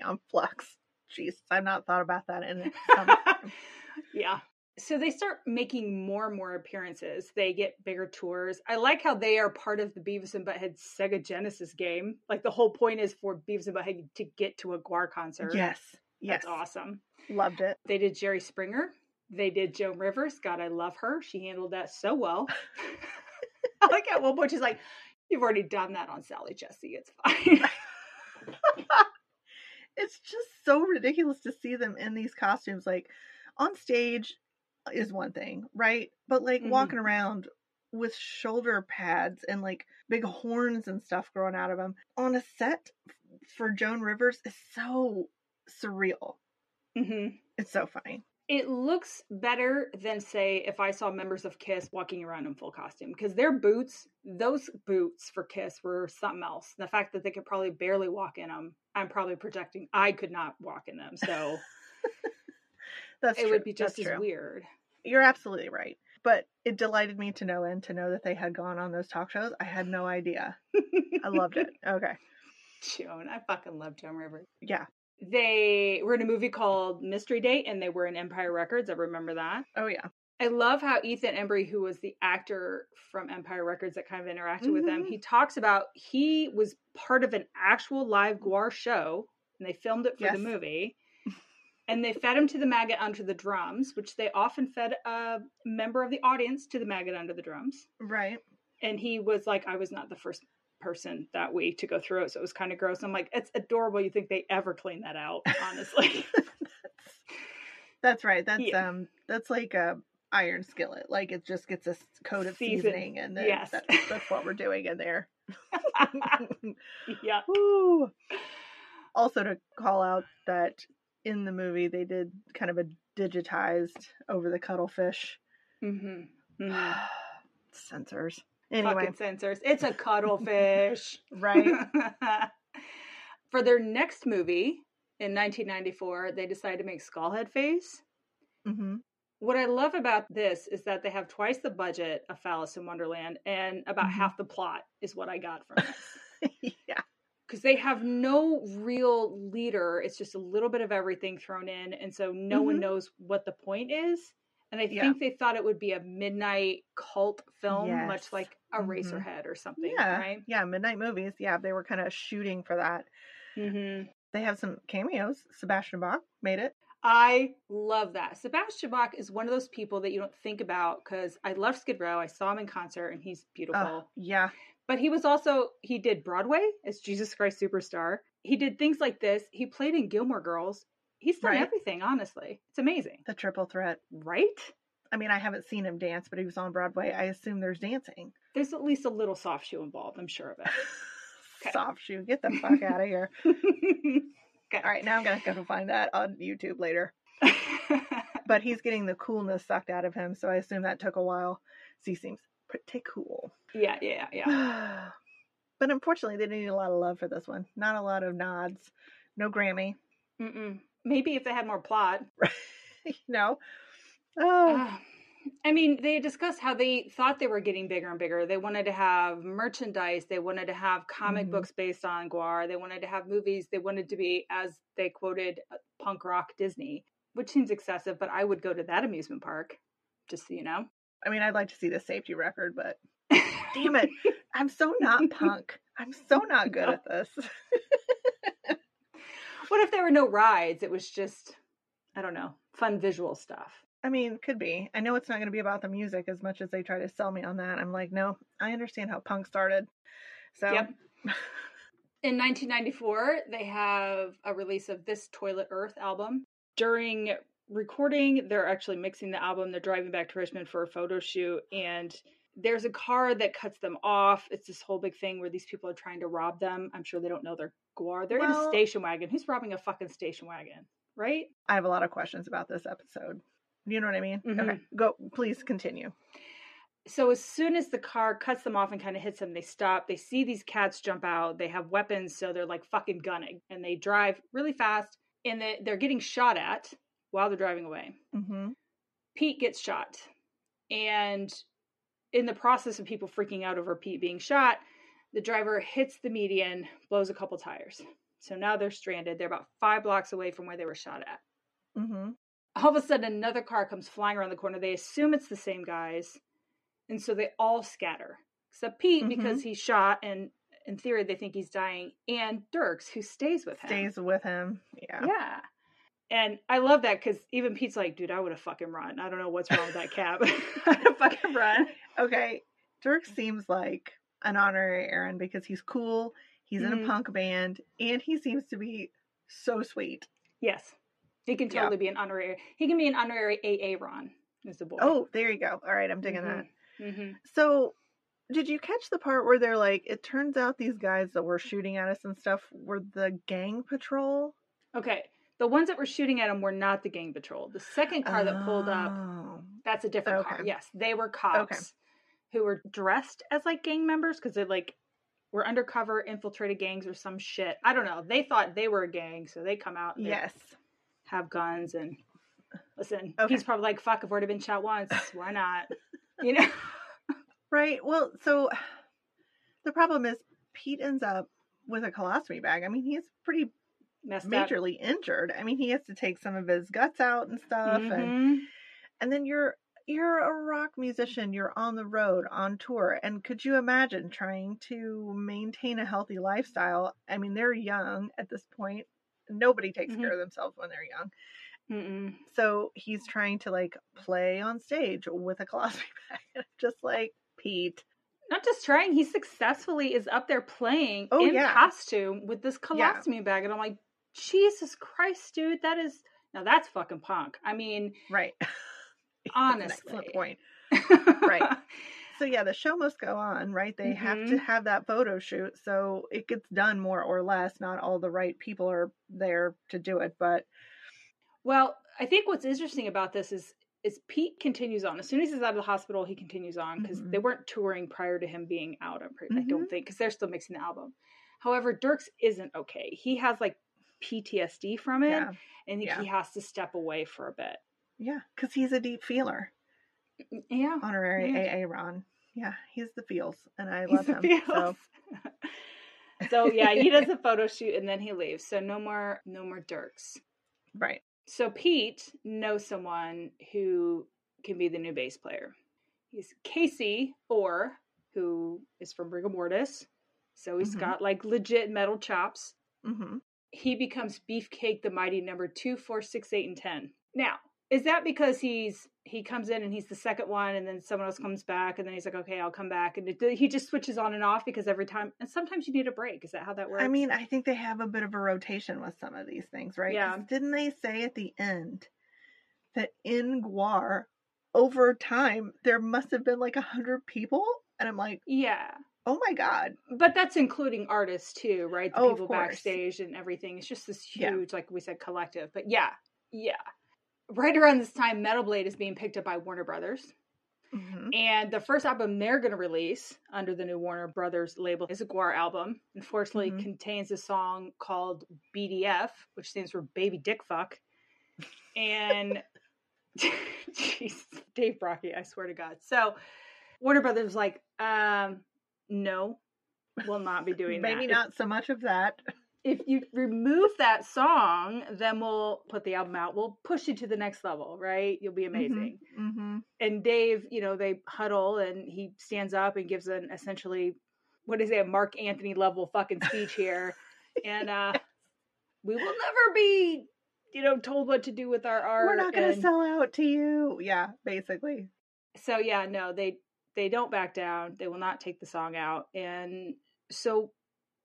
I'm Flux. Jeez, I've not thought about that in *laughs* yeah. So they start making more and more appearances. They get bigger tours. I like how they are part of the Beavis and Butthead Sega Genesis game. Like the whole point is for Beavis and Butthead to get to a GWAR concert. Yes, yes, That's awesome. loved it. They did Jerry Springer. They did Joan Rivers. God, I love her. She handled that so well. *laughs* *laughs* I like at one point she's like, "You've already done that on Sally Jessy. It's fine." *laughs* It's just so ridiculous to see them in these costumes. Like on stage is one thing, right? But like Mhm. walking around with shoulder pads and like big horns and stuff growing out of them on a set for Joan Rivers is so surreal. hmm It's so funny. It looks better than say if I saw members of Kiss walking around in full costume because their boots, those boots for Kiss were something else. The fact that they could probably barely walk in them, I'm probably projecting. I could not walk in them, so *laughs* That's it true. would be just That's as true. weird. You're absolutely right. But it delighted me to no end to know that they had gone on those talk shows. I had no idea. I loved it. *laughs* Okay. Joan, I fucking love Joan Rivers. Yeah. They were in a movie called Mystery Date, and they were in Empire Records. I remember that. Oh yeah. I love how Ethan Embry, who was the actor from Empire Records that kind of interacted with them, he mm-hmm. talks about he was part of an actual live GWAR show, and they filmed it for Yes. the movie. *laughs* And they fed him to the maggot under the drums, which they often fed a member of the audience to the maggot under the drums. Right. And he was like, I was not the first person that week to go through it, so it was kind of gross. I'm like, it's adorable. You think they ever clean that out, *laughs* honestly? That's right. That's Yeah. um that's like a iron skillet. Like it just gets a coat of Season. seasoning and then Yes. that's, *laughs* that's what we're doing in there. *laughs* yeah. Also to call out that in the movie they did kind of a digitized over the cuttlefish. Mm-hmm. mm-hmm. *sighs* Censors. Anyway, Fucking censors. It's a cuttlefish. *laughs* right? *laughs* For their next movie in 1994, they decided to make Skulhedface. hmm What I love about this is that they have twice the budget of Phallus in Wonderland, and about Mhm. half the plot is what I got from this. *laughs* yeah. because they have no real leader. It's just a little bit of everything thrown in, and so no one Mhm. knows what the point is. And I Yeah. think they thought it would be a midnight cult film, Yes. much like a Mhm. Eraserhead or something, Yeah. right? Yeah. Midnight movies. Yeah. They were kind of shooting for that. Mm-hmm. They have some cameos. Sebastian Bach made it. I love that. Sebastian Bach is one of those people that you don't think about because I love Skid Row. I saw him in concert and he's beautiful. Yeah. But he was also he did Broadway as Jesus Christ Superstar. He did things like this. He played in Gilmore Girls. He's done Right. everything, honestly. It's amazing. The triple threat. Right? I mean, I haven't seen him dance, but he was on Broadway. I assume there's dancing. There's at least a little soft shoe involved, I'm sure of *laughs* Okay. Soft shoe. Get the fuck *laughs* out of here. it. All right. Now I'm going to go find that on YouTube later. *laughs* But he's getting the coolness sucked out of him. So I assume that took a while. So he seems pretty cool. yeah, yeah, yeah. *sighs* but unfortunately, they didn't need a lot of love for this one. Not a lot of nods. No Grammy. Mm-mm. Maybe if they had more plot. *laughs* *laughs* no. Oh. Uh, I mean, they discussed how they thought they were getting bigger and bigger. They wanted to have merchandise. They wanted to have comic Mhm. books based on GWAR. They wanted to have movies. They wanted to be, as they quoted, uh, punk rock Disney, which seems excessive, but I would go to that amusement park, just so you know. I mean, I'd like to see the safety record, but *laughs* damn it. I'm so not punk. I'm so not good at this. What if there were no rides? It was just, I don't know, fun visual stuff. I mean, could be. I know it's not going to be about the music as much as they try to sell me on that. I'm like, no, I understand how punk started. So, Yep. *laughs* In 1994, they have a release of This Toilet Earth album. During recording, they're actually mixing the album. They're driving back to Richmond for a photo shoot, and there's a car that cuts them off. It's this whole big thing where these people are trying to rob them. I'm sure they don't know they're GWAR. They're in a station wagon. Who's robbing a fucking station wagon? Right? I have a lot of questions about this episode. You know what I mean? Mhm. Okay, go. Please continue. so as soon as the car cuts them off and kind of hits them, they stop. They see these cats jump out. They have weapons, so they're like fucking gunning, and they drive really fast. And they, they're getting shot at while they're driving away. hmm Pete gets shot, and in the process of people freaking out over Pete being shot, the driver hits the median, blows a couple tires. So now they're stranded. They're about five blocks away from where they were shot at. hmm all of a sudden another car comes flying around the corner. They assume it's the same guys. And so they all scatter. Except Pete, because he's shot and in theory they think he's dying, and Derks, who stays with him. Stays with him. Yeah. Yeah. And I love that because even Pete's like, dude, I would have fucking run. I don't know what's wrong with that cab. *laughs* I'd have fucking run. Okay. Dirk seems like an honorary Erin because he's cool. He's in Mhm. a punk band, and he seems to be so sweet. Yes. He can Yeah. totally be an honorary. He can be an honorary AA Ron, is the boy. Oh, there you go. All right, I'm digging Mhm. that. hmm So, did you catch the part where they're like, it turns out these guys that were shooting at us and stuff were the gang patrol? Okay. The ones that were shooting at him were not the gang patrol. The second car that pulled up Oh. That's a different car. Yes, they were cops who were dressed as like gang members because they like were undercover, infiltrated gangs or some shit. I don't know. They thought they were a gang, so they come out. And Yes. have guns and listen. Okay. He's probably like, "Fuck, I've already been shot once. Why not?" You know. *laughs* Right. Well, so the problem is Pete ends up with a colostomy bag. I mean, he's pretty Messed up. majorly injured. I mean, he has to take some of his guts out and stuff, and Mhm. and then you're you're a rock musician. You're on the road on tour, and could you imagine trying to maintain a healthy lifestyle? I mean, they're young at this point. Nobody takes Mhm. care of themselves when they're young. Mm-mm. So he's trying to like play on stage with a colostomy *laughs* bag, just like Pete. Not just trying, he successfully is up there playing Oh, in yeah. costume with this Yeah. colostomy bag, and I'm like, Jesus Christ, dude, that is now that's fucking punk. I mean, Right. *laughs* Honestly, point. Right. *laughs* So yeah, the show must go on, right? They have to Mhm. have that photo shoot, so it gets done more or less. Not all the right people are there to do it, but Well, I think what's interesting about this is is Pete continues on. As soon as he's out of the hospital, he continues on because Mhm. they weren't touring prior to him being out. I'm pretty, I don't Mhm. think because they're still mixing the album. However, Derks isn't okay. He has like PTSD from it, yeah, and yeah. he has to step away for a bit. Yeah, because he's a deep feeler. Yeah, Honorary Yeah. AA Ron. Yeah, he's the feels, and I he's love him. So feels. *laughs* So yeah, he does a *laughs* photo shoot and then he leaves. So no more no more Derks. Right. So Pete knows someone who can be the new bass player. He's Casey Orr, who is from Rigor Mortis. So he's Mhm. got like legit metal chops. hmm He becomes Beefcake the Mighty number two, four, six, eight, and ten. Now, is that because he's he comes in and he's the second one, and then someone else comes back, and then he's like, okay, I'll come back, and it, he just switches on and off because every time, and sometimes you need a break. Is that how that works? I mean, I think they have a bit of a rotation with some of these things, right? Yeah. Didn't they say at the end that in GWAR, over time, there must have been like a hundred people? And I'm like, yeah, oh my God. but that's including artists too, right? The Oh, people backstage and everything. It's just this Yeah. huge, like we said, collective. But yeah, yeah. Right around this time, Metal Blade is being picked up by Warner Brothers. hmm And the first album they're going to release under the new Warner Brothers label is a GWAR album. Unfortunately, Mhm. contains a song called BDF, which stands for Baby Dick Fuck. And *laughs* jeez, Dave Brockie, I swear to God. So Warner Brothers was like, um, no, we'll not be doing *laughs* Maybe that. Maybe not so much of that. If you remove that song, then we'll put the album out. We'll push you to the next level, right? You'll be amazing hmm and Dave, you know, they huddle and he stands up and gives an essentially what is it, a Mark Antony level fucking speech here. *laughs* and uh we will never be, you know, told what to do with our art. We're not going to sell out to you. Yeah, basically. So yeah, no, they they don't back down. They will not take the song out. And so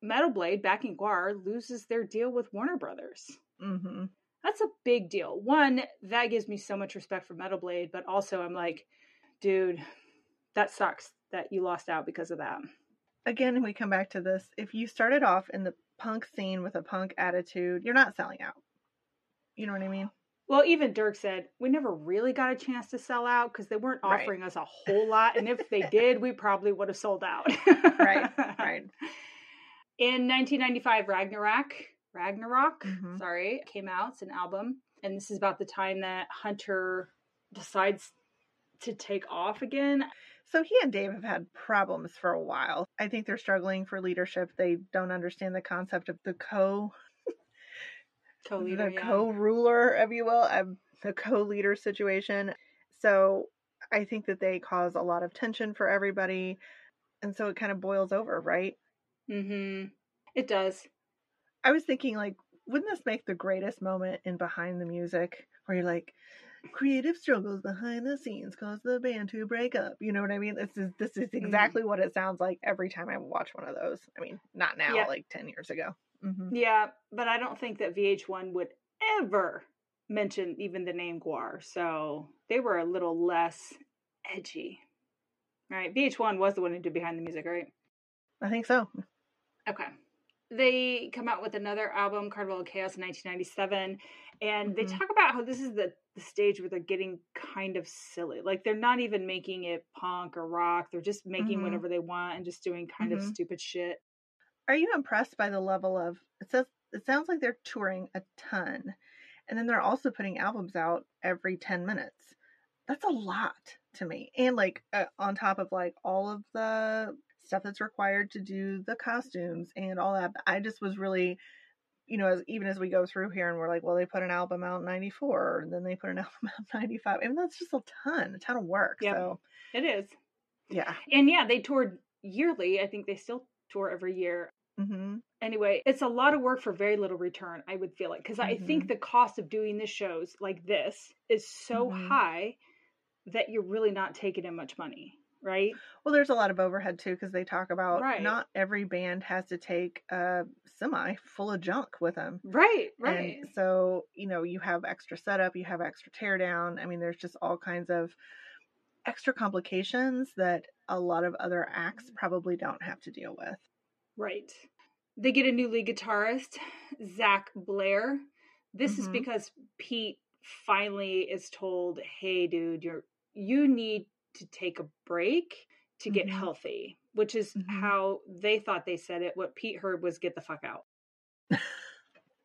Metal Blade back in GWAR loses their deal with Warner Brothers. hmm That's a big deal. One, that gives me so much respect for Metal Blade, but also I'm like, dude, that sucks that you lost out because of that. Again, we come back to this. If you started off in the punk scene with a punk attitude, you're not selling out. You know what I mean? Well, even Dirk said we never really got a chance to sell out because they weren't Right. offering us a whole lot, and if they *laughs* did, we probably would have sold out. Right, right. *laughs* In 1995, Ragnarok, Ragnarok, Mhm. sorry, came out. It's an album, and this is about the time that Hunter decides to take off again. So he and Dave have had problems for a while. I think they're struggling for leadership. They don't understand the concept of the co *laughs* Co-leader, the yeah. co-ruler, if you will, um, the co-leader situation. So I think that they cause a lot of tension for everybody, and so it kind of boils over, right? Mm-hmm. It does. I was thinking, like, wouldn't this make the greatest moment in Behind the Music, where you're like, creative struggles behind the scenes cause the band to break up. You know what I mean? This is this is exactly what it sounds like every time I watch one of those. I mean, not now, Yeah. like ten years ago. hmm Yeah, but I don't think that VH1 would ever mention even the name GWAR. So they were a little less edgy. Right? VH1 was the one who did Behind the Music, right? I think so. Okay. They come out with another album, Carnival of Chaos, in 1997, and they Mhm. talk about how this is the, the stage where they're getting kind of silly. Like they're not even making it punk or rock; they're just making Mhm. whatever they want and just doing kind of Mhm. stupid shit. Are you impressed by the level of it says it sounds like they're touring a ton and then they're also putting albums out every 10 minutes. That's a lot to me. And like uh, on top of like all of the stuff that's required to do the costumes and all that. I just was really you know, as even as we go through here and we're like, well, they put an album out in 94 and then they put an *laughs* album out in 95. I mean, that's just a ton, a ton of work. Yep. So, It is. yeah. And yeah, they toured yearly. I think they still tour every year. hmm Anyway, it's a lot of work for very little return, I would feel like. Because I think Mhm. the cost of doing the shows like this is so Mhm. high that you're really not taking in much money, right? Well, there's a lot of overhead too because they talk about Right. not every band has to take a semi full of junk with them. Right, right. And so, you know, you have extra setup, you have extra teardown. I mean, there's just all kinds of extra complications that a lot of other acts probably don't have to deal with. Right. They get a new lead guitarist, Zach Blair. This is Mhm. because Pete finally is told, "Hey, dude, you're you need to take a break to get Mhm. healthy," which is Mhm. how they thought they said it. What Pete heard was, "Get the fuck out." *laughs*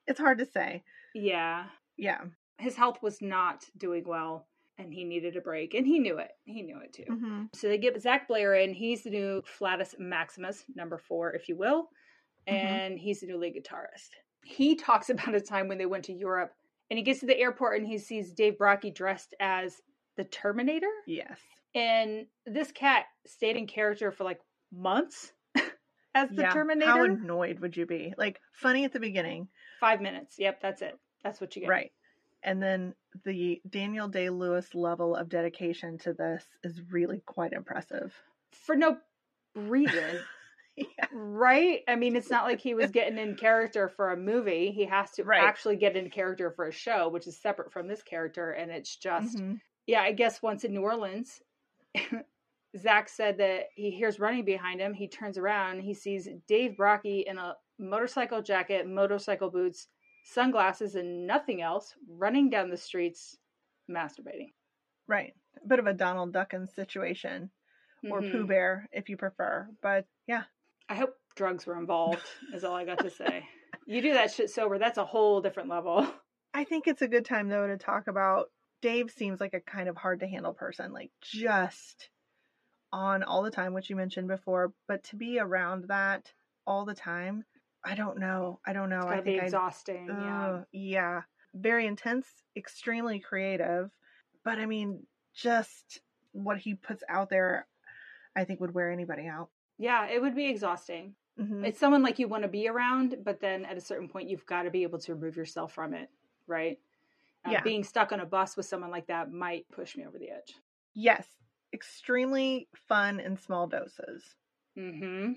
It's hard to say. Yeah, Yeah. his health was not doing well, and he needed a break, and he knew it. He knew it too. hmm So they get Zach Blair in. He's the new Flatus Maximus, number four, if you will. and he's the new lead guitarist. He talks *laughs* about a time when they went to Europe and he gets to the airport and he sees Dave Brockie dressed as the Terminator. Yes. And this cat stayed in character for like months *laughs* as the yeah. Terminator. How annoyed would you be? Like funny at the beginning, Five minutes. Yep, that's it. That's what you get. right? And then the Daniel Day Lewis level of dedication to this is really quite impressive. For no reason. *laughs* yeah. Right? I mean, it's not like he was *laughs* getting in character for a movie. He has to Right. actually get in character for a show, which is separate from this character. And it's just, Mhm. yeah, I guess once in New Orleans, *laughs* Zach said that he hears running behind him. He turns around, he sees Dave Brockie in a motorcycle jacket, motorcycle boots, sunglasses, and nothing else running down the streets masturbating. Right. A bit of a Donald Duckins situation, or Mhm. Pooh Bear, if you prefer. But yeah, I hope drugs were involved, is all I got to say. *laughs* You do that shit sober, that's a whole different level. I think it's a good time though to talk about. Dave seems like a kind of hard to handle person, like just on all the time, which you mentioned before. But to be around that all the time, I don't know. I don't know. It's I gotta be think I exhausting. yeah. Yeah. Very intense, extremely creative. But I mean, just what he puts out there, I think would wear anybody out. Yeah, it would be exhausting. Mhm. It's someone like you want to be around, but then at a certain point, you've got to be able to remove yourself from it, right? Uh, Yeah. Being stuck on a bus with someone like that might push me over the edge. Yes, extremely fun in small doses. Mm-hmm.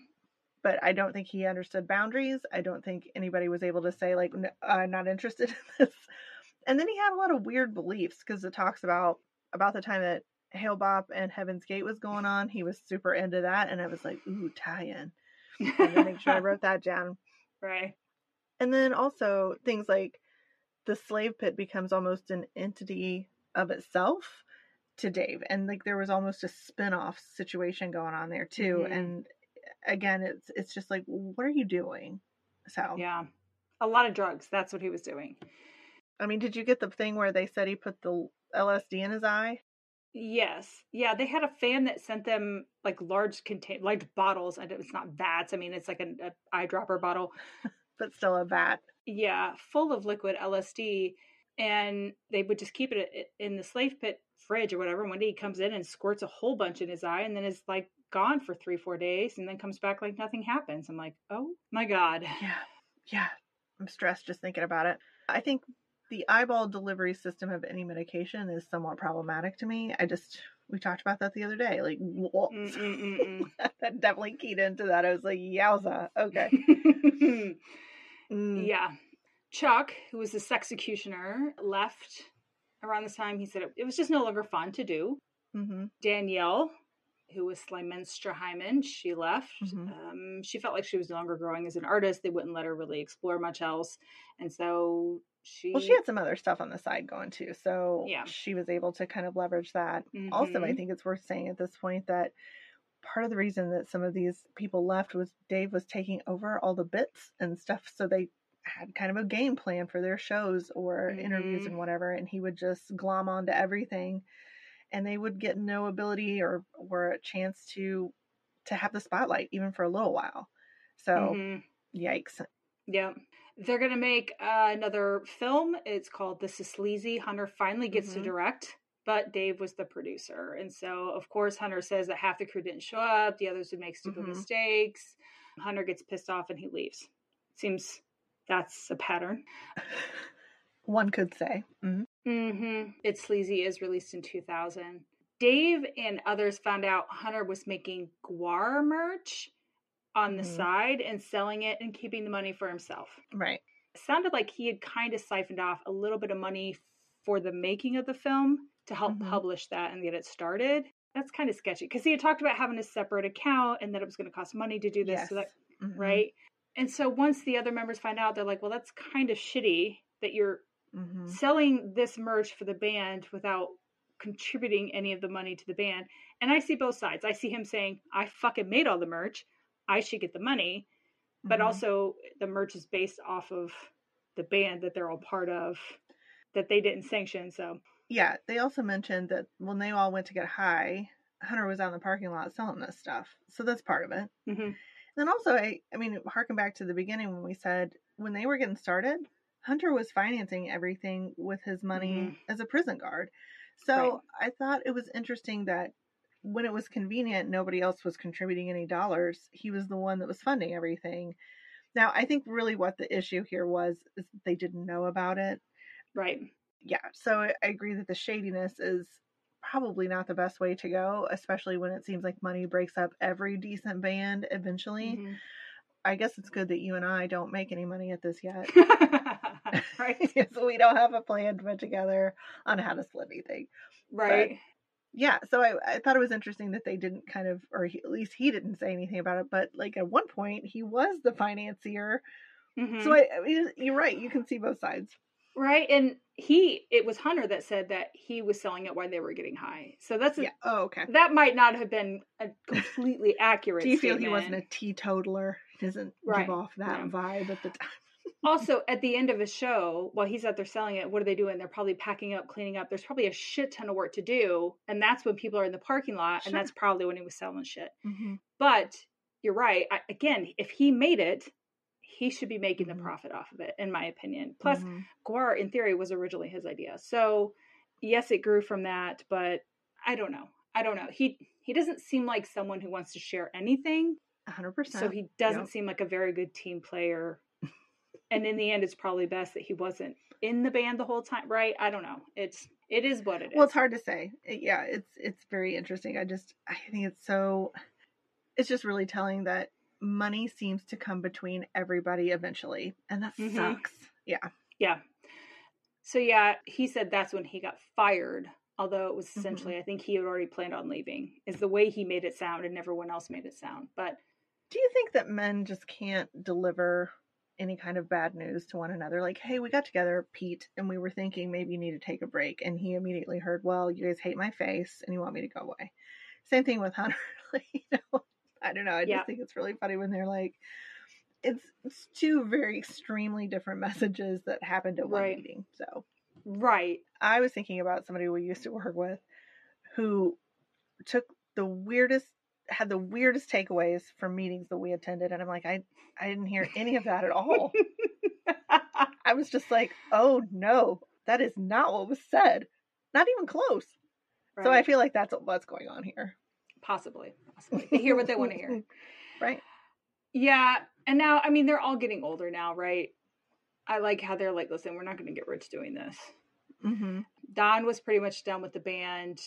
But I don't think he understood boundaries. I don't think anybody was able to say, like, I'm not interested in this. And then he had a lot of weird beliefs because it talks about about the time that Hale-Bopp and Heaven's Gate was going *laughs* on. He was super into that. And I was like, ooh, tie-in. I had to make sure I *laughs* wrote that down. right. And then also things like the slave pit becomes almost an entity of itself to Dave. And like there was almost a spin-off situation going on there too. Mhm. And again, it's it's just like, what are you doing? So Yeah. A lot of drugs. That's what he was doing. I mean, did you get the thing where they said he put the LSD in his eye? Yes. Yeah. They had a fan that sent them like large contain like bottles. and It's not vats. I mean, it's like an a eyedropper bottle. *laughs* But still a vat. Yeah, full of liquid LSD, and they would just keep it in the slave pit fridge or whatever. And one day he comes in and squirts a whole bunch in his eye, and then is like gone for three, four days, and then comes back like nothing happens. I'm like, oh my god. Yeah. Yeah. I'm stressed just thinking about it. I think the eyeball delivery system of any medication is somewhat problematic to me. I just we talked about that the other day. Like. Mm-mm-mm-mm. *laughs* that definitely keyed into that. I was like, yowza. Okay. Mm. *laughs* yeah. Chuck, who was the executioner, left around this time. He said it, it was just no longer fun to do. Mm-hmm. Danielle, who was Slymenstra Hymen, she left. Mhm. Um, she felt like she was no longer growing as an artist. They wouldn't let her really explore much else. And so she. Well, she had some other stuff on the side going too, so Yeah. she was able to kind of leverage that. Also, I Mhm. think it's worth saying at this point that part of the reason that some of these people left was Dave was taking over all the bits and stuff, so they had kind of a game plan for their shows or interviews Mhm. and whatever, and he would just glom onto everything, and they would get no ability or or a chance to to have the spotlight even for a little while. So, Mhm. yikes. Yeah. They're going to make uh, another film. It's called This is Sleazy. Hunter finally gets to Mhm. direct, but Dave was the producer. And so, of course, Hunter says that half the crew didn't show up, the others would make stupid Mhm. mistakes. Hunter gets pissed off and he leaves. Seems that's a pattern. *laughs* One could say. Mhm. Mm-hmm. It's Sleazy is released in 2000. Dave and others found out Hunter was making GWAR merch on the Mhm. side and selling it and keeping the money for himself. Right. It sounded like he had kind of siphoned off a little bit of money for the making of the film to help Mhm. publish that and get it started. That's kind of sketchy because he had talked about having a separate account and that it was going to cost money to do this. Yes. So that Mhm. right. And so once the other members find out, they're like, "Well, that's kind of shitty that you're Mhm. selling this merch for the band without contributing any of the money to the band. And I see both sides. I see him saying, I fucking made all the merch. I should get the money. But Mhm. also, the merch is based off of the band that they're all part of that they didn't sanction. So, Yeah, they also mentioned that when they all went to get high, Hunter was out in the parking lot selling this stuff. So that's part of it. mhm. Then also, I, I mean, harken back to the beginning when we said when they were getting started, Hunter was financing everything with his money Mhm. as a prison guard. So I thought it was interesting that when it was convenient, nobody else was contributing any dollars. He was the one that was funding everything. Now, I think really what the issue here was is they didn't know about it. Right. Yeah, so I agree that the shadiness is probably not the best way to go, especially when it seems like money breaks up every decent band eventually. Mhm. I guess it's good that you and I don't make any money at this yet. *laughs* right. *laughs* so we don't have a plan put together on how to split anything. Right. Yeah, so I, I thought it was interesting that they didn't kind of, or he, at least he didn't say anything about it. But like at one point, he was the financier. Mhm. So I, I mean, you're right. You can see both sides. right. And he, it was Hunter that said that he was selling it while they were getting high. So that's a, Yeah. Oh, okay. that might not have been a completely *laughs* accurate. Do you feel he wasn't a teetotaler? He doesn't Right. give off that vibe at the time. Also at the end of a show while he's out there selling it what are they doing they're probably packing up cleaning up there's probably a shit ton of work to do and that's when people are in the parking lot and that's probably when he was selling shit Mm-hmm. but you're right I, again if he made it he should be making Mhm. the profit off of it in my opinion plus Mhm. GWAR in theory was originally his idea so yes it grew from that but i don't know i don't know he he doesn't seem like someone who wants to share anything hundred percent. so he doesn't Yep. seem like a very good team player. And in the end, it's probably best that he wasn't in the band the whole time, right? I don't know. It's it is what it is. Well, it's hard to say. Yeah, it's it's very interesting. I just I think it's so it's just really telling that money seems to come between everybody eventually, and that Mhm. sucks. Yeah. Yeah. So yeah, he said that's when he got fired. Although it was Mm-hmm. essentially, I think he had already planned on leaving. Is the way he made it sound, and everyone else made it sound. But Do you think that men just can't deliver any kind of bad news to one another? Like, hey, we got together, Pete, and we were thinking maybe you need to take a break, and he immediately heard, well, you guys hate my face, and you want me to go away. Same thing with *laughs* Hunter. like, you know, I don't know. I just Yeah. think it's really funny when they're like, it's, it's two very extremely different *laughs* messages that happened at one Right. meeting. So right, I was thinking about somebody we used to work with who took the weirdest had the weirdest takeaways from meetings that we attended and I'm like I I didn't hear any of that at all. *laughs* I was just like, "Oh no, that is not what was said." Not even close. So I feel like that's what's going on here. possibly, possibly they hear what they want to hear. *laughs* Right. Yeah, and now I mean they're all getting older now, right? I like how they're like, listen, we're not going to get rich doing this. Mhm. Don was pretty much done with the band.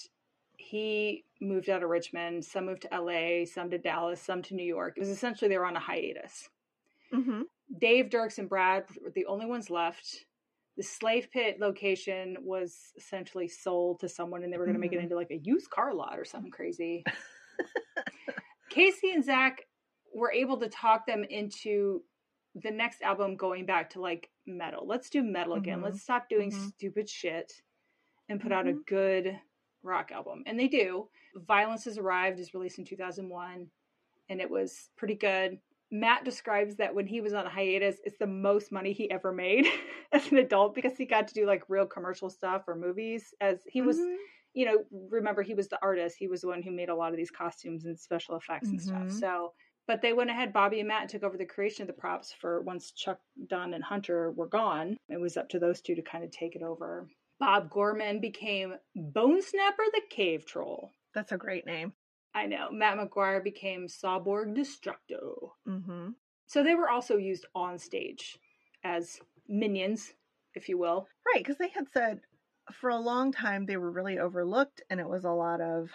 He moved out of Richmond. Some moved to LA, some to Dallas, some to New York. It was essentially they were on a hiatus. Mhm. Dave, Derks, and Brad were the only ones left. The Slave Pit location was essentially sold to someone, and they were going to make it Mhm. into like a used car lot or something crazy. *laughs* Casey and Zach were able to talk them into the next album going back to like metal. Let's do metal again. Mhm. Let's stop doing Mhm. stupid shit and put out a Mhm. good rock album. And they do. Violence Has Arrived is released in 2001 and it was pretty good. Matt describes that when he was on a hiatus, it's the most money he ever made *laughs* as an adult because he got to do like real commercial stuff or movies as he was Mhm. you know, remember he was the artist. He was the one who made a lot of these costumes and special effects and stuff. Mhm. So, but they went ahead, Bobby and Matt took over the creation of the props for once Chuck, Don, and Hunter were gone. It was up to those two to kind of take it over. Bob Gorman became Bone Snapper the Cave Troll. That's a great name. I know. Matt Maguire became Sawborg Destructo. Mhm. So they were also used on stage as minions, if you will. Right, because they had said for a long time they were really overlooked, and it was a lot of,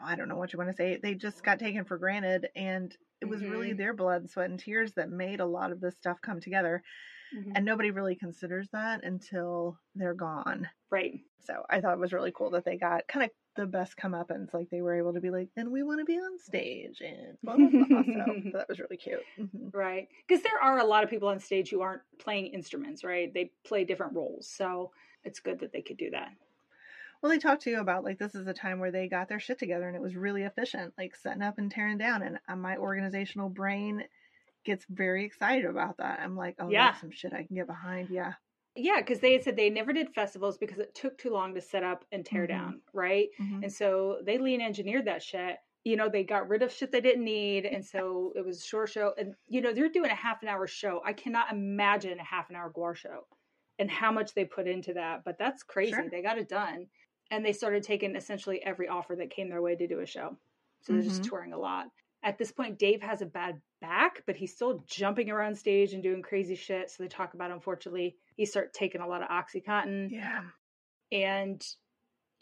I don't know what you want to say. They just got taken for granted, and it was really Mhm. their blood, sweat, and tears that made a lot of this stuff come together. And nobody really considers that until they're gone. Right. So I thought it was really cool that they got kind of the best come up, comeuppance. Like they were able to be like, and we want to be on stage, and blah, blah, blah. so *laughs* that was really cute. hmm Right. Because there are a lot of people on stage who aren't playing instruments, right? They play different roles. So it's good that they could do that. Well, they talked to you about like this is a time where they got their shit together and it was really efficient, like setting up and tearing down. And uh, my organizational brain gets very excited about that. I'm like, oh, Yeah. that's some shit I can get behind. Yeah. Yeah, because they said they never did festivals because it took too long to set up and tear Mhm. down, right? Mhm. And so they lean engineered that shit. you know, they got rid of shit they didn't need. And so it was a short show. And, you know, they're doing a half an hour show. I cannot imagine a half an hour GWAR show and how much they put into that. But that's crazy. Sure. They got it done. And they started taking essentially every offer that came their way to do a show. So they're mm-hmm. just touring a lot. At this point, Dave has a bad back, but he's still jumping around stage and doing crazy shit. So they talk about, unfortunately, he started taking a lot of Oxycontin. Yeah. And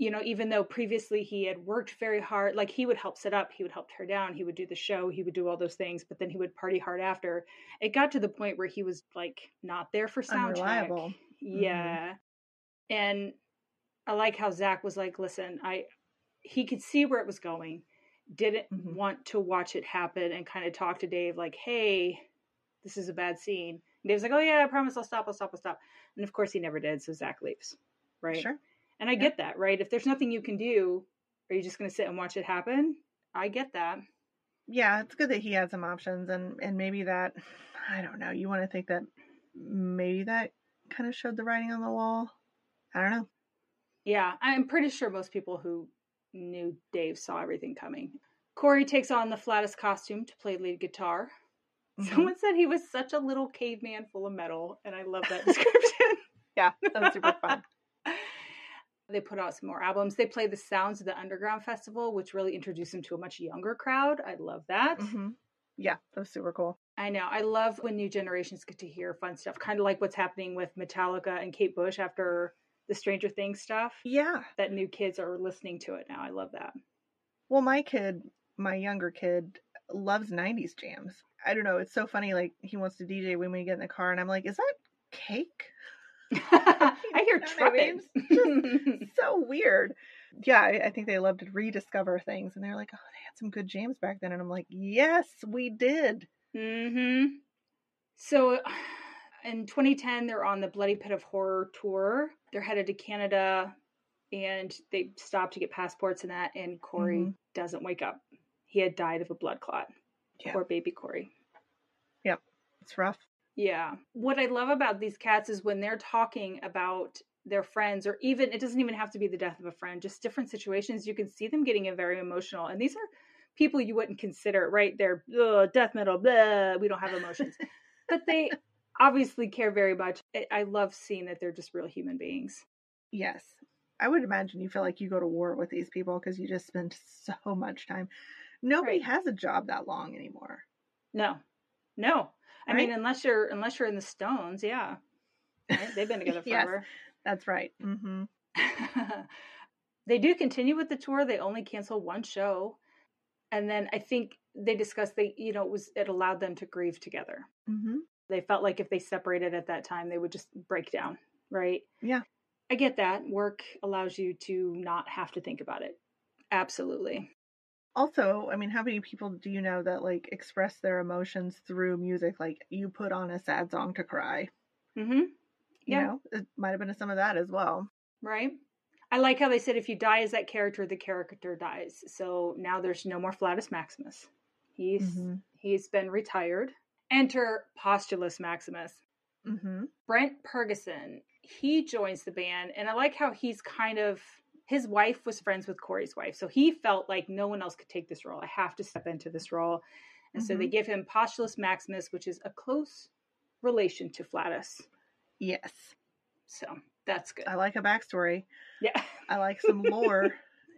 you know, even though previously he had worked very hard, like he would help set up, he would help tear down, he would do the show, he would do all those things, but then he would party hard after. It got to the point where he was like not there for sound Unreliable. check. Yeah. Mm-hmm. And I like how Zach was like, listen, I he could see where it was going, didn't mm-hmm. want to watch it happen and kind of talk to Dave like, hey, this is a bad scene. And Dave's like, oh yeah, I promise I'll stop, I'll stop, I'll stop. And of course he never did, so Zach leaves. Right. Sure. And I get that, right? If there's nothing you can do, are you just going to sit and watch it happen? I get that. Yeah, it's good that he had some options and and maybe that I don't know, you want to think that maybe that kind of showed the writing on the wall. I don't know. Yeah, I'm pretty sure most people who knew Dave saw everything coming. Corey takes on the Flatus costume to play lead guitar. *laughs* Mm-hmm. Someone said he was such a little caveman full of metal, and I love that *laughs* description. *laughs* yeah, that was super fun. They put out some more albums. They play the Sounds of the Underground Festival, which really introduced them to a much younger crowd. I love that. Mm-hmm. Yeah, that was super cool. I know. I love when new generations get to hear fun stuff, kind of like what's happening with Metallica and Kate Bush after the Stranger Things stuff. Yeah. That new kids are listening to it now. I love that. Well, my kid, my younger kid, loves 90s jams. I don't know. It's so funny. Like, he wants to DJ when we get in the car, and I'm like, is that cake? *laughs* *laughs* I hear trumpets. *laughs* so weird. Yeah, I, I, think they love to rediscover things, and they're like, "Oh, they had some good jams back then," and I'm like, "Yes, we did." Hmm. So, in 2010, they're on the Bloody Pit of Horror tour. They're headed to Canada, and they stop to get passports and that. And Corey mm-hmm. doesn't wake up. He had died of a blood clot. Yeah. Poor baby Corey. Yep, it's rough. Yeah. What I love about these cats is when they're talking about their friends, or even it doesn't even have to be the death of a friend, just different situations, you can see them getting very emotional. And these are people you wouldn't consider, right? They're death metal, blah, we don't have emotions. *laughs* but they obviously care very much. I love seeing that they're just real human beings. Yes. I would imagine you feel like you go to war with these people because you just spend *laughs* so much time. Nobody right. has a job that long anymore. No, no. I mean, unless you're unless you're in the Stones, yeah, right? they've been together *laughs* forever. yes, that's right. Mm-hmm. *laughs* they do continue with the tour. They only cancel one show, and then I think they discussed they, you know, it was it allowed them to grieve together. Mm-hmm. They felt like if they separated at that time, they would just break down, right? Yeah, I get that. Work allows you to not have to think about it. Absolutely also i mean how many people do you know that like express their emotions through music like you put on a sad song to cry mm-hmm yeah. you know it might have been some of that as well right i like how they said if you die as that character the character dies so now there's no more flatus maximus he's mm-hmm. he's been retired enter pustulus maximus mm-hmm. brent purgason he joins the band and i like how he's kind of his wife was friends with Corey's wife. So he felt like no one else could take this role. I have to step into this role. And mm-hmm. so they mm-hmm. give him Pustulus Maximus, which is a close relation to Flatus. Yes. So that's good. I like a backstory. Yeah. I like some lore,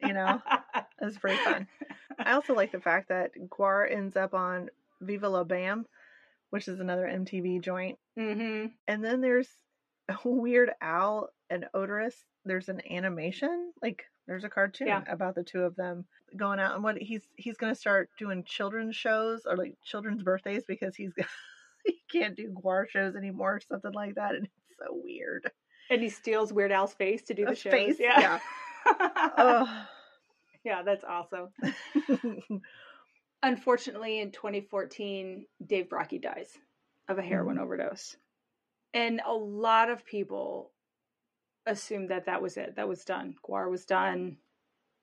you know. *laughs* It's pretty fun. I also like the fact that GWAR ends up on Viva La Bam, which is another MTV joint. Mm-hmm. And then there's *laughs* Weird Al and Oderus. there's an animation like there's a cartoon yeah. about the two of them going out and what he's he's going to start doing children's shows or like children's birthdays because he's *laughs* he can't do GWAR shows anymore or something like that and it's so weird and he steals weird al's face to do the, the shows face, yeah yeah. *laughs* yeah that's awesome unfortunately in 2014 dave brockie dies of a heroin mm-hmm. overdose and a lot of people assumed that that was it. That was done. GWAR was done.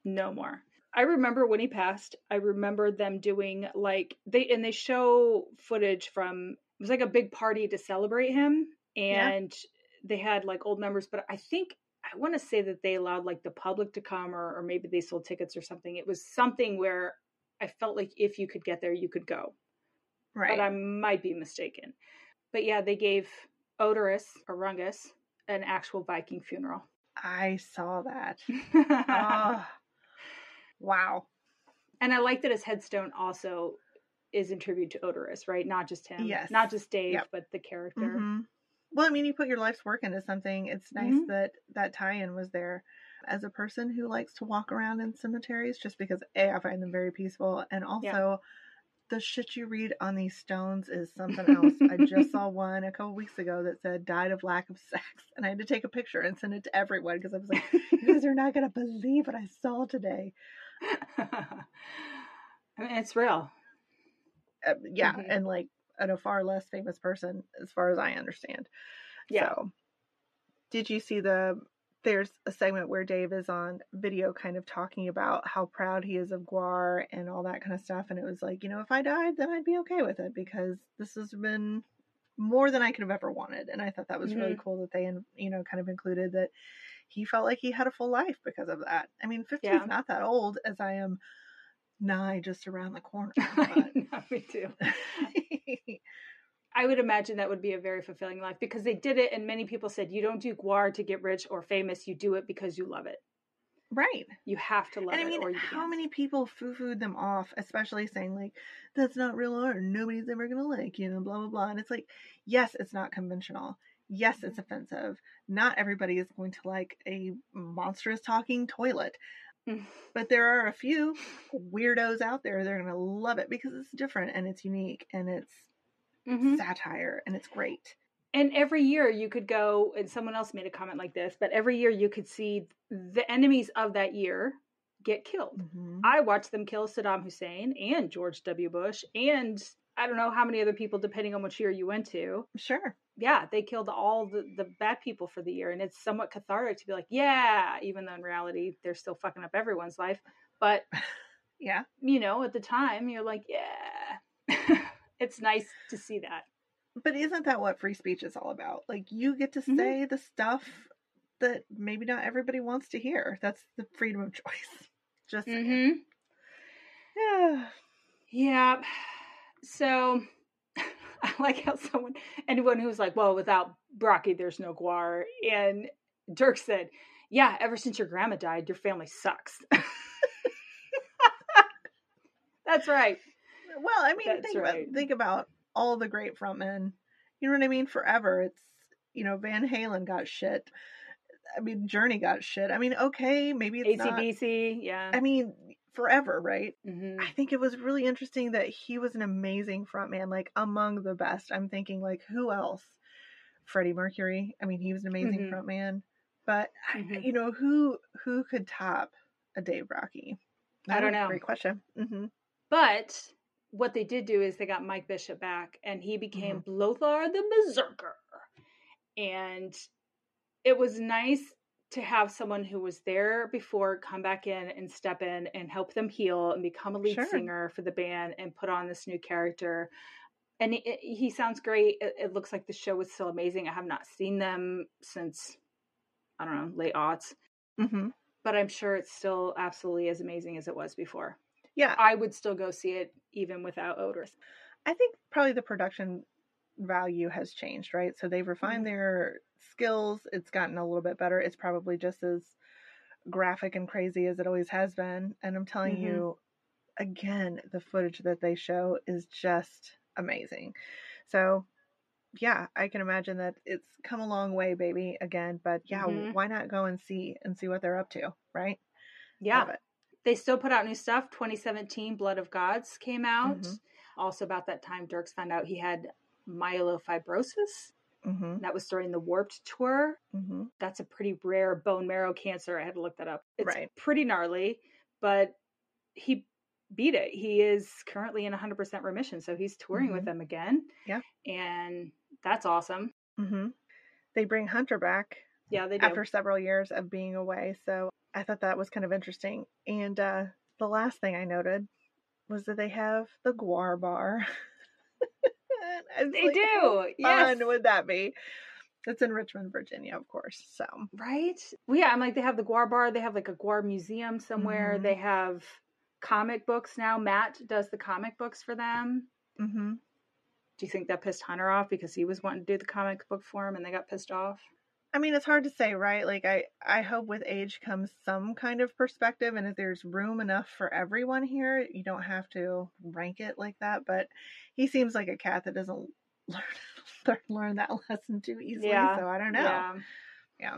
No more. I remember when he passed. I remember them doing like they and they show footage from it was like a big party to celebrate him and yeah. they had like old members but I think I want to say that they allowed like the public to come or or maybe they sold tickets or something. It was something where I felt like if you could get there, you could go. Right. But I might be mistaken. But yeah, they gave Odorous or Rungus an actual Viking funeral. I saw that. *laughs* oh, wow. And I like that his headstone also is in tribute to Oderus, right? Not just him. Yes. Not just Dave, Yep. but the character. Mhm. Well, I mean, you put your life's work into something. It's nice Mhm. that that tie-in was there. As a person who likes to walk around in cemeteries, just because a I find them very peaceful, and also the shit you read on these stones is something *laughs* else. I just saw one a couple weeks ago that said died of lack of sex, *laughs* and I had to take a picture and send it to everyone because I was like, you guys are not gonna believe what I saw today. *laughs* I mean, it's real. Uh, yeah, Mhm. and like and a far less famous person, as far as I understand. Yeah. So, did you see the? There's a segment where Dave is on video, kind of talking about how proud he is of GWAR and all that kind of stuff. And it was like, you know, if I died, then I'd be okay with it because this has been more than I could have ever wanted. And I thought that was really mm-hmm. cool that they, you know, kind of included that he felt like he had a full life because of that. I mean, 50 Yeah. is not that old as I am nigh just around the corner. *laughs* I know, me too. *laughs* I would imagine that would be a very fulfilling life because they did it, and many people said you don't do GWAR to get rich or famous. You do it because you love it. right. You have to love And I it, mean, or you how can't. many people foo fooed them off, especially saying, like, that's not real art nobody's ever going to like, you know, blah, blah, blah. And it's like, yes, it's not conventional. Yes, it's offensive. Not everybody is going to like a monstrous talking toilet. Mm. But there are a few *laughs* weirdos out there that are going to love it because it's different and it's unique and it's Mhm. satire and it's great. And every year you could go, and someone else made a comment like this, but every year you could see the enemies of that year get killed. Mhm. I watched them kill Saddam Hussein and George W. Bush, and I don't know how many other people, depending on which year you went to. Sure. Yeah, they killed all the, the bad people for the year, and it's somewhat cathartic to be like, yeah, even though in reality they're still fucking up everyone's life. But *laughs* Yeah. you know, at the time, you're like, yeah, it's nice to see that. But isn't that what free speech is all about? Like you get to Mhm. say the stuff that maybe not everybody wants to hear. That's the freedom of *laughs* choice. Just. Mm-hmm. yeah. *sighs* Yeah. So *laughs* I like how someone, anyone who's like, well, without Brockie, there's no GWAR. And Dirk said, yeah, ever since your grandma died, your family sucks. *laughs* That's right. Well, I mean, That's think right. about think about all the great frontmen. You know what I mean? Forever, it's you know Van Halen got shit. I mean, Journey got shit. I mean, okay, maybe it's not. ACDC, yeah. I mean, forever, right? hmm I think it was really interesting that he was an amazing frontman, like among the best. I'm thinking, like, who else? Freddie Mercury. I mean, he was an amazing Mhm. frontman. But I- Mhm. you know, who who could top a Dave Brockie? I don't know. Great question. hmm But what they did do is they got Mike Bishop back, and he became Blothar the Berserker. And it was nice to have someone who was there before come back in and step in and help them heal and become a lead Sure. singer for the band and put on this new character. And it, it- he sounds great. It, it looks like the show was still amazing. I have not seen them since I don't know late aughts, hmm but I'm sure it's still absolutely as amazing as it was before. Yeah, I would still go see it even without Oderus. I think probably the production value has changed, right? So they've refined Mhm. their skills. It's gotten a little bit better. It's probably just as graphic and crazy as it always has been. And I'm telling Mhm. you, again, the footage that they show is just amazing. So, yeah, I can imagine that it's come a long way, baby, again. But yeah, Mhm. why not go and see and see what they're up to, right? Yeah. They still put out new stuff. 2017 Blood of Gods came out. Mhm. Also about that time Derks found out he had myelofibrosis. hmm That was during the Warped tour. hmm That's a pretty rare bone marrow cancer. I had to look that up. It's Right. pretty gnarly, but he beat it. He is currently in 100% remission, so he's touring with them again. Yeah. And that's awesome. hmm They bring Hunter back Yeah, they do. after several years of being away. So I thought that was kind of interesting. And uh, the last thing I noted was that they have the GWAR Bar. And *laughs* I was they like, do. Yes. Fun would that be? It's in Richmond, Virginia, of course. So Right? Well, yeah, I'm like they have the GWAR bar. They have like a GWAR museum somewhere. Mhm. They have comic books now. Matt does the comic books for them. Mm-hmm. Do you think that pissed Hunter off because he was wanting to do the comic book for him and they got pissed off? I mean, it's hard to say, right? Like, I I hope with age comes some kind of perspective, and if there's room enough for everyone here, you don't have to rank it like that. But he seems like a cat that doesn't *laughs* learn learn, that lesson too easily. Yeah. So I don't know. Yeah. yeah.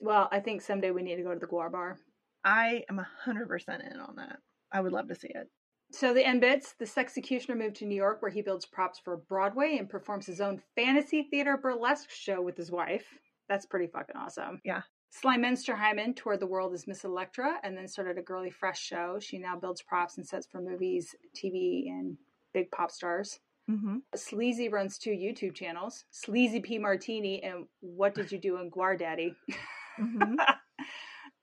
Well, I think someday we need to go to the GWAR Bar. I am hundred percent in on that. I would love to see it. So the N-Bits, this executioner moved to New York where he builds props for Broadway and performs his own fantasy theater burlesque show with his wife. That's pretty fucking awesome. Yeah. Slymenstra Hymen toured the world as Miss Electra and then started a girly fresh show. She now builds props and sets for movies, TV, and big pop stars. Mm-hmm. Sleazy runs two YouTube channels, Sleazy P Martini and What Did You Do in GWAR Daddy? Mm-hmm. *laughs*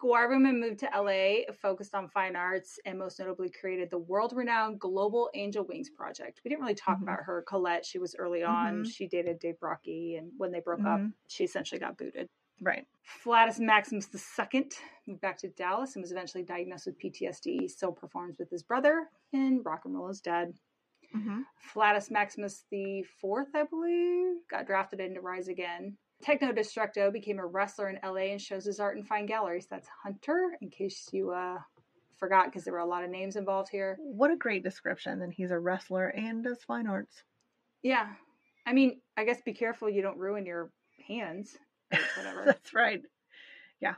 GWAR Woman moved to LA, focused on fine arts, and most notably created the world renowned Global Angel Wings Project. We didn't really talk Mhm. about her. Colette, she was early on. Mhm. She dated Dave Brockie, and when they broke up, Mhm. she essentially got booted. Right. Flatus Maximus II moved back to Dallas and was eventually diagnosed with PTSD. Still performs with his brother in Rock and Roll is Dead. Mm-hmm. Flatus Maximus the Fourth, I believe, got drafted into Rise Again. Techno Destructo became a wrestler in LA and shows his art in fine galleries. That's Hunter, in case you uh, forgot, because there were a lot of names involved here. What a great description. Then he's a wrestler and does fine arts. Yeah, I mean, I guess be careful you don't ruin your hands. *laughs* Whatever. That's right. Yeah.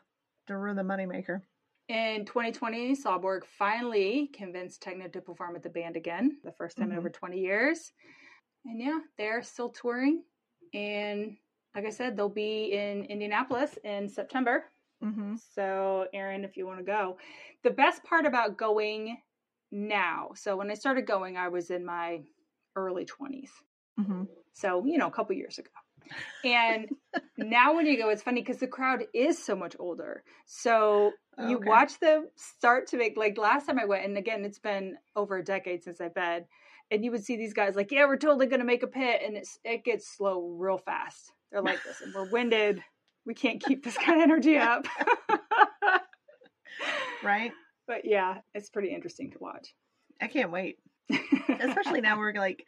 To ruin the moneymaker. In 2020, Sawborg finally convinced Techno to perform at the band again, the first time in Mhm. over 20 years. And yeah, they're still touring. And like I said, they'll be in Indianapolis in September. Mm-hmm. So, Erin, if you want to go, the best part about going now, so when I started going, I was in my early 20s. Mm-hmm. So, you know, a couple years ago. And *laughs* now when you go, it's funny because the crowd is so much older. So you Okay. watch them start to make, like last time I went, and again, it's been over a decade since I've been, and you would see these guys like, yeah, we're totally going to make a pit. And it's, it gets slow real fast. They're like, listen, we're winded. We can't keep this kind of energy up. *laughs* Right. but yeah, it's pretty interesting to watch. I can't wait. *laughs* Especially now we're like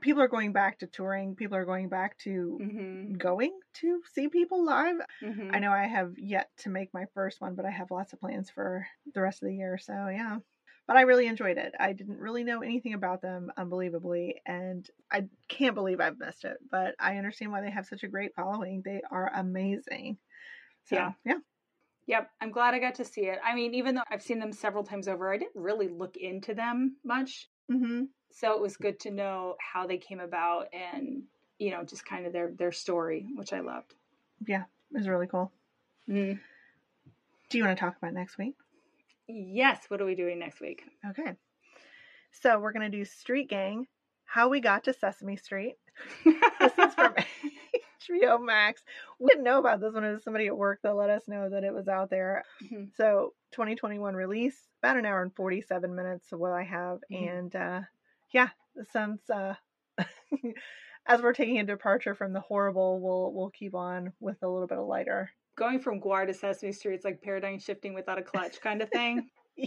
people are going back to touring, people are going back to hmm going to see people live. hmm I know I have yet to make my first one, but I have lots of plans for the rest of the year. So yeah. But I really enjoyed it. I didn't really know anything about them, unbelievably, and I can't believe I've missed it. But I understand why they have such a great following. They are amazing. So Yeah. yeah. Yep, I'm glad I got to see it. I mean, even though I've seen them several times over, I didn't really look into them much. Mm-hmm. So it was good to know how they came about and, you know, just kind of their their story, which I loved. Yeah. It was really cool. Mm. Do you want to talk about next week? Yes, what are we doing next week? Okay. So we're gonna do Street Gang, How We Got to Sesame Street. This is from *laughs* HBO Max. We didn't know about this one. It was somebody at work that let us know that it was out there. Mhm. So 2021 release, about an hour and 47 minutes of what I have. Mhm. And uh yeah, since uh *laughs* as we're taking a departure from the horrible, we'll we'll keep on with a little bit of lighter. Going from GWAR to Sesame Street, it's like paradigm shifting without a clutch kind of thing. *laughs*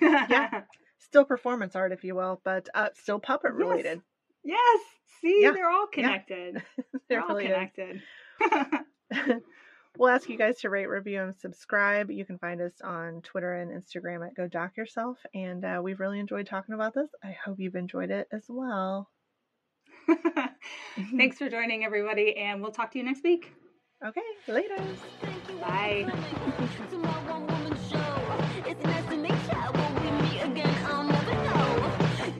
Yeah. *laughs* Still performance art, if you will, but uh still puppet Yes. related. yes. See, Yeah. they're all connected. *laughs* It They're all really connected. we'll ask you guys to rate, review, and subscribe. You can find us on Twitter and Instagram at Go Doc Yourself. And uh, we've really enjoyed talking about this. I hope you've enjoyed it as well. Thanks for joining, everybody, and we'll talk to you next week. Okay, later. Bye. *laughs* *laughs*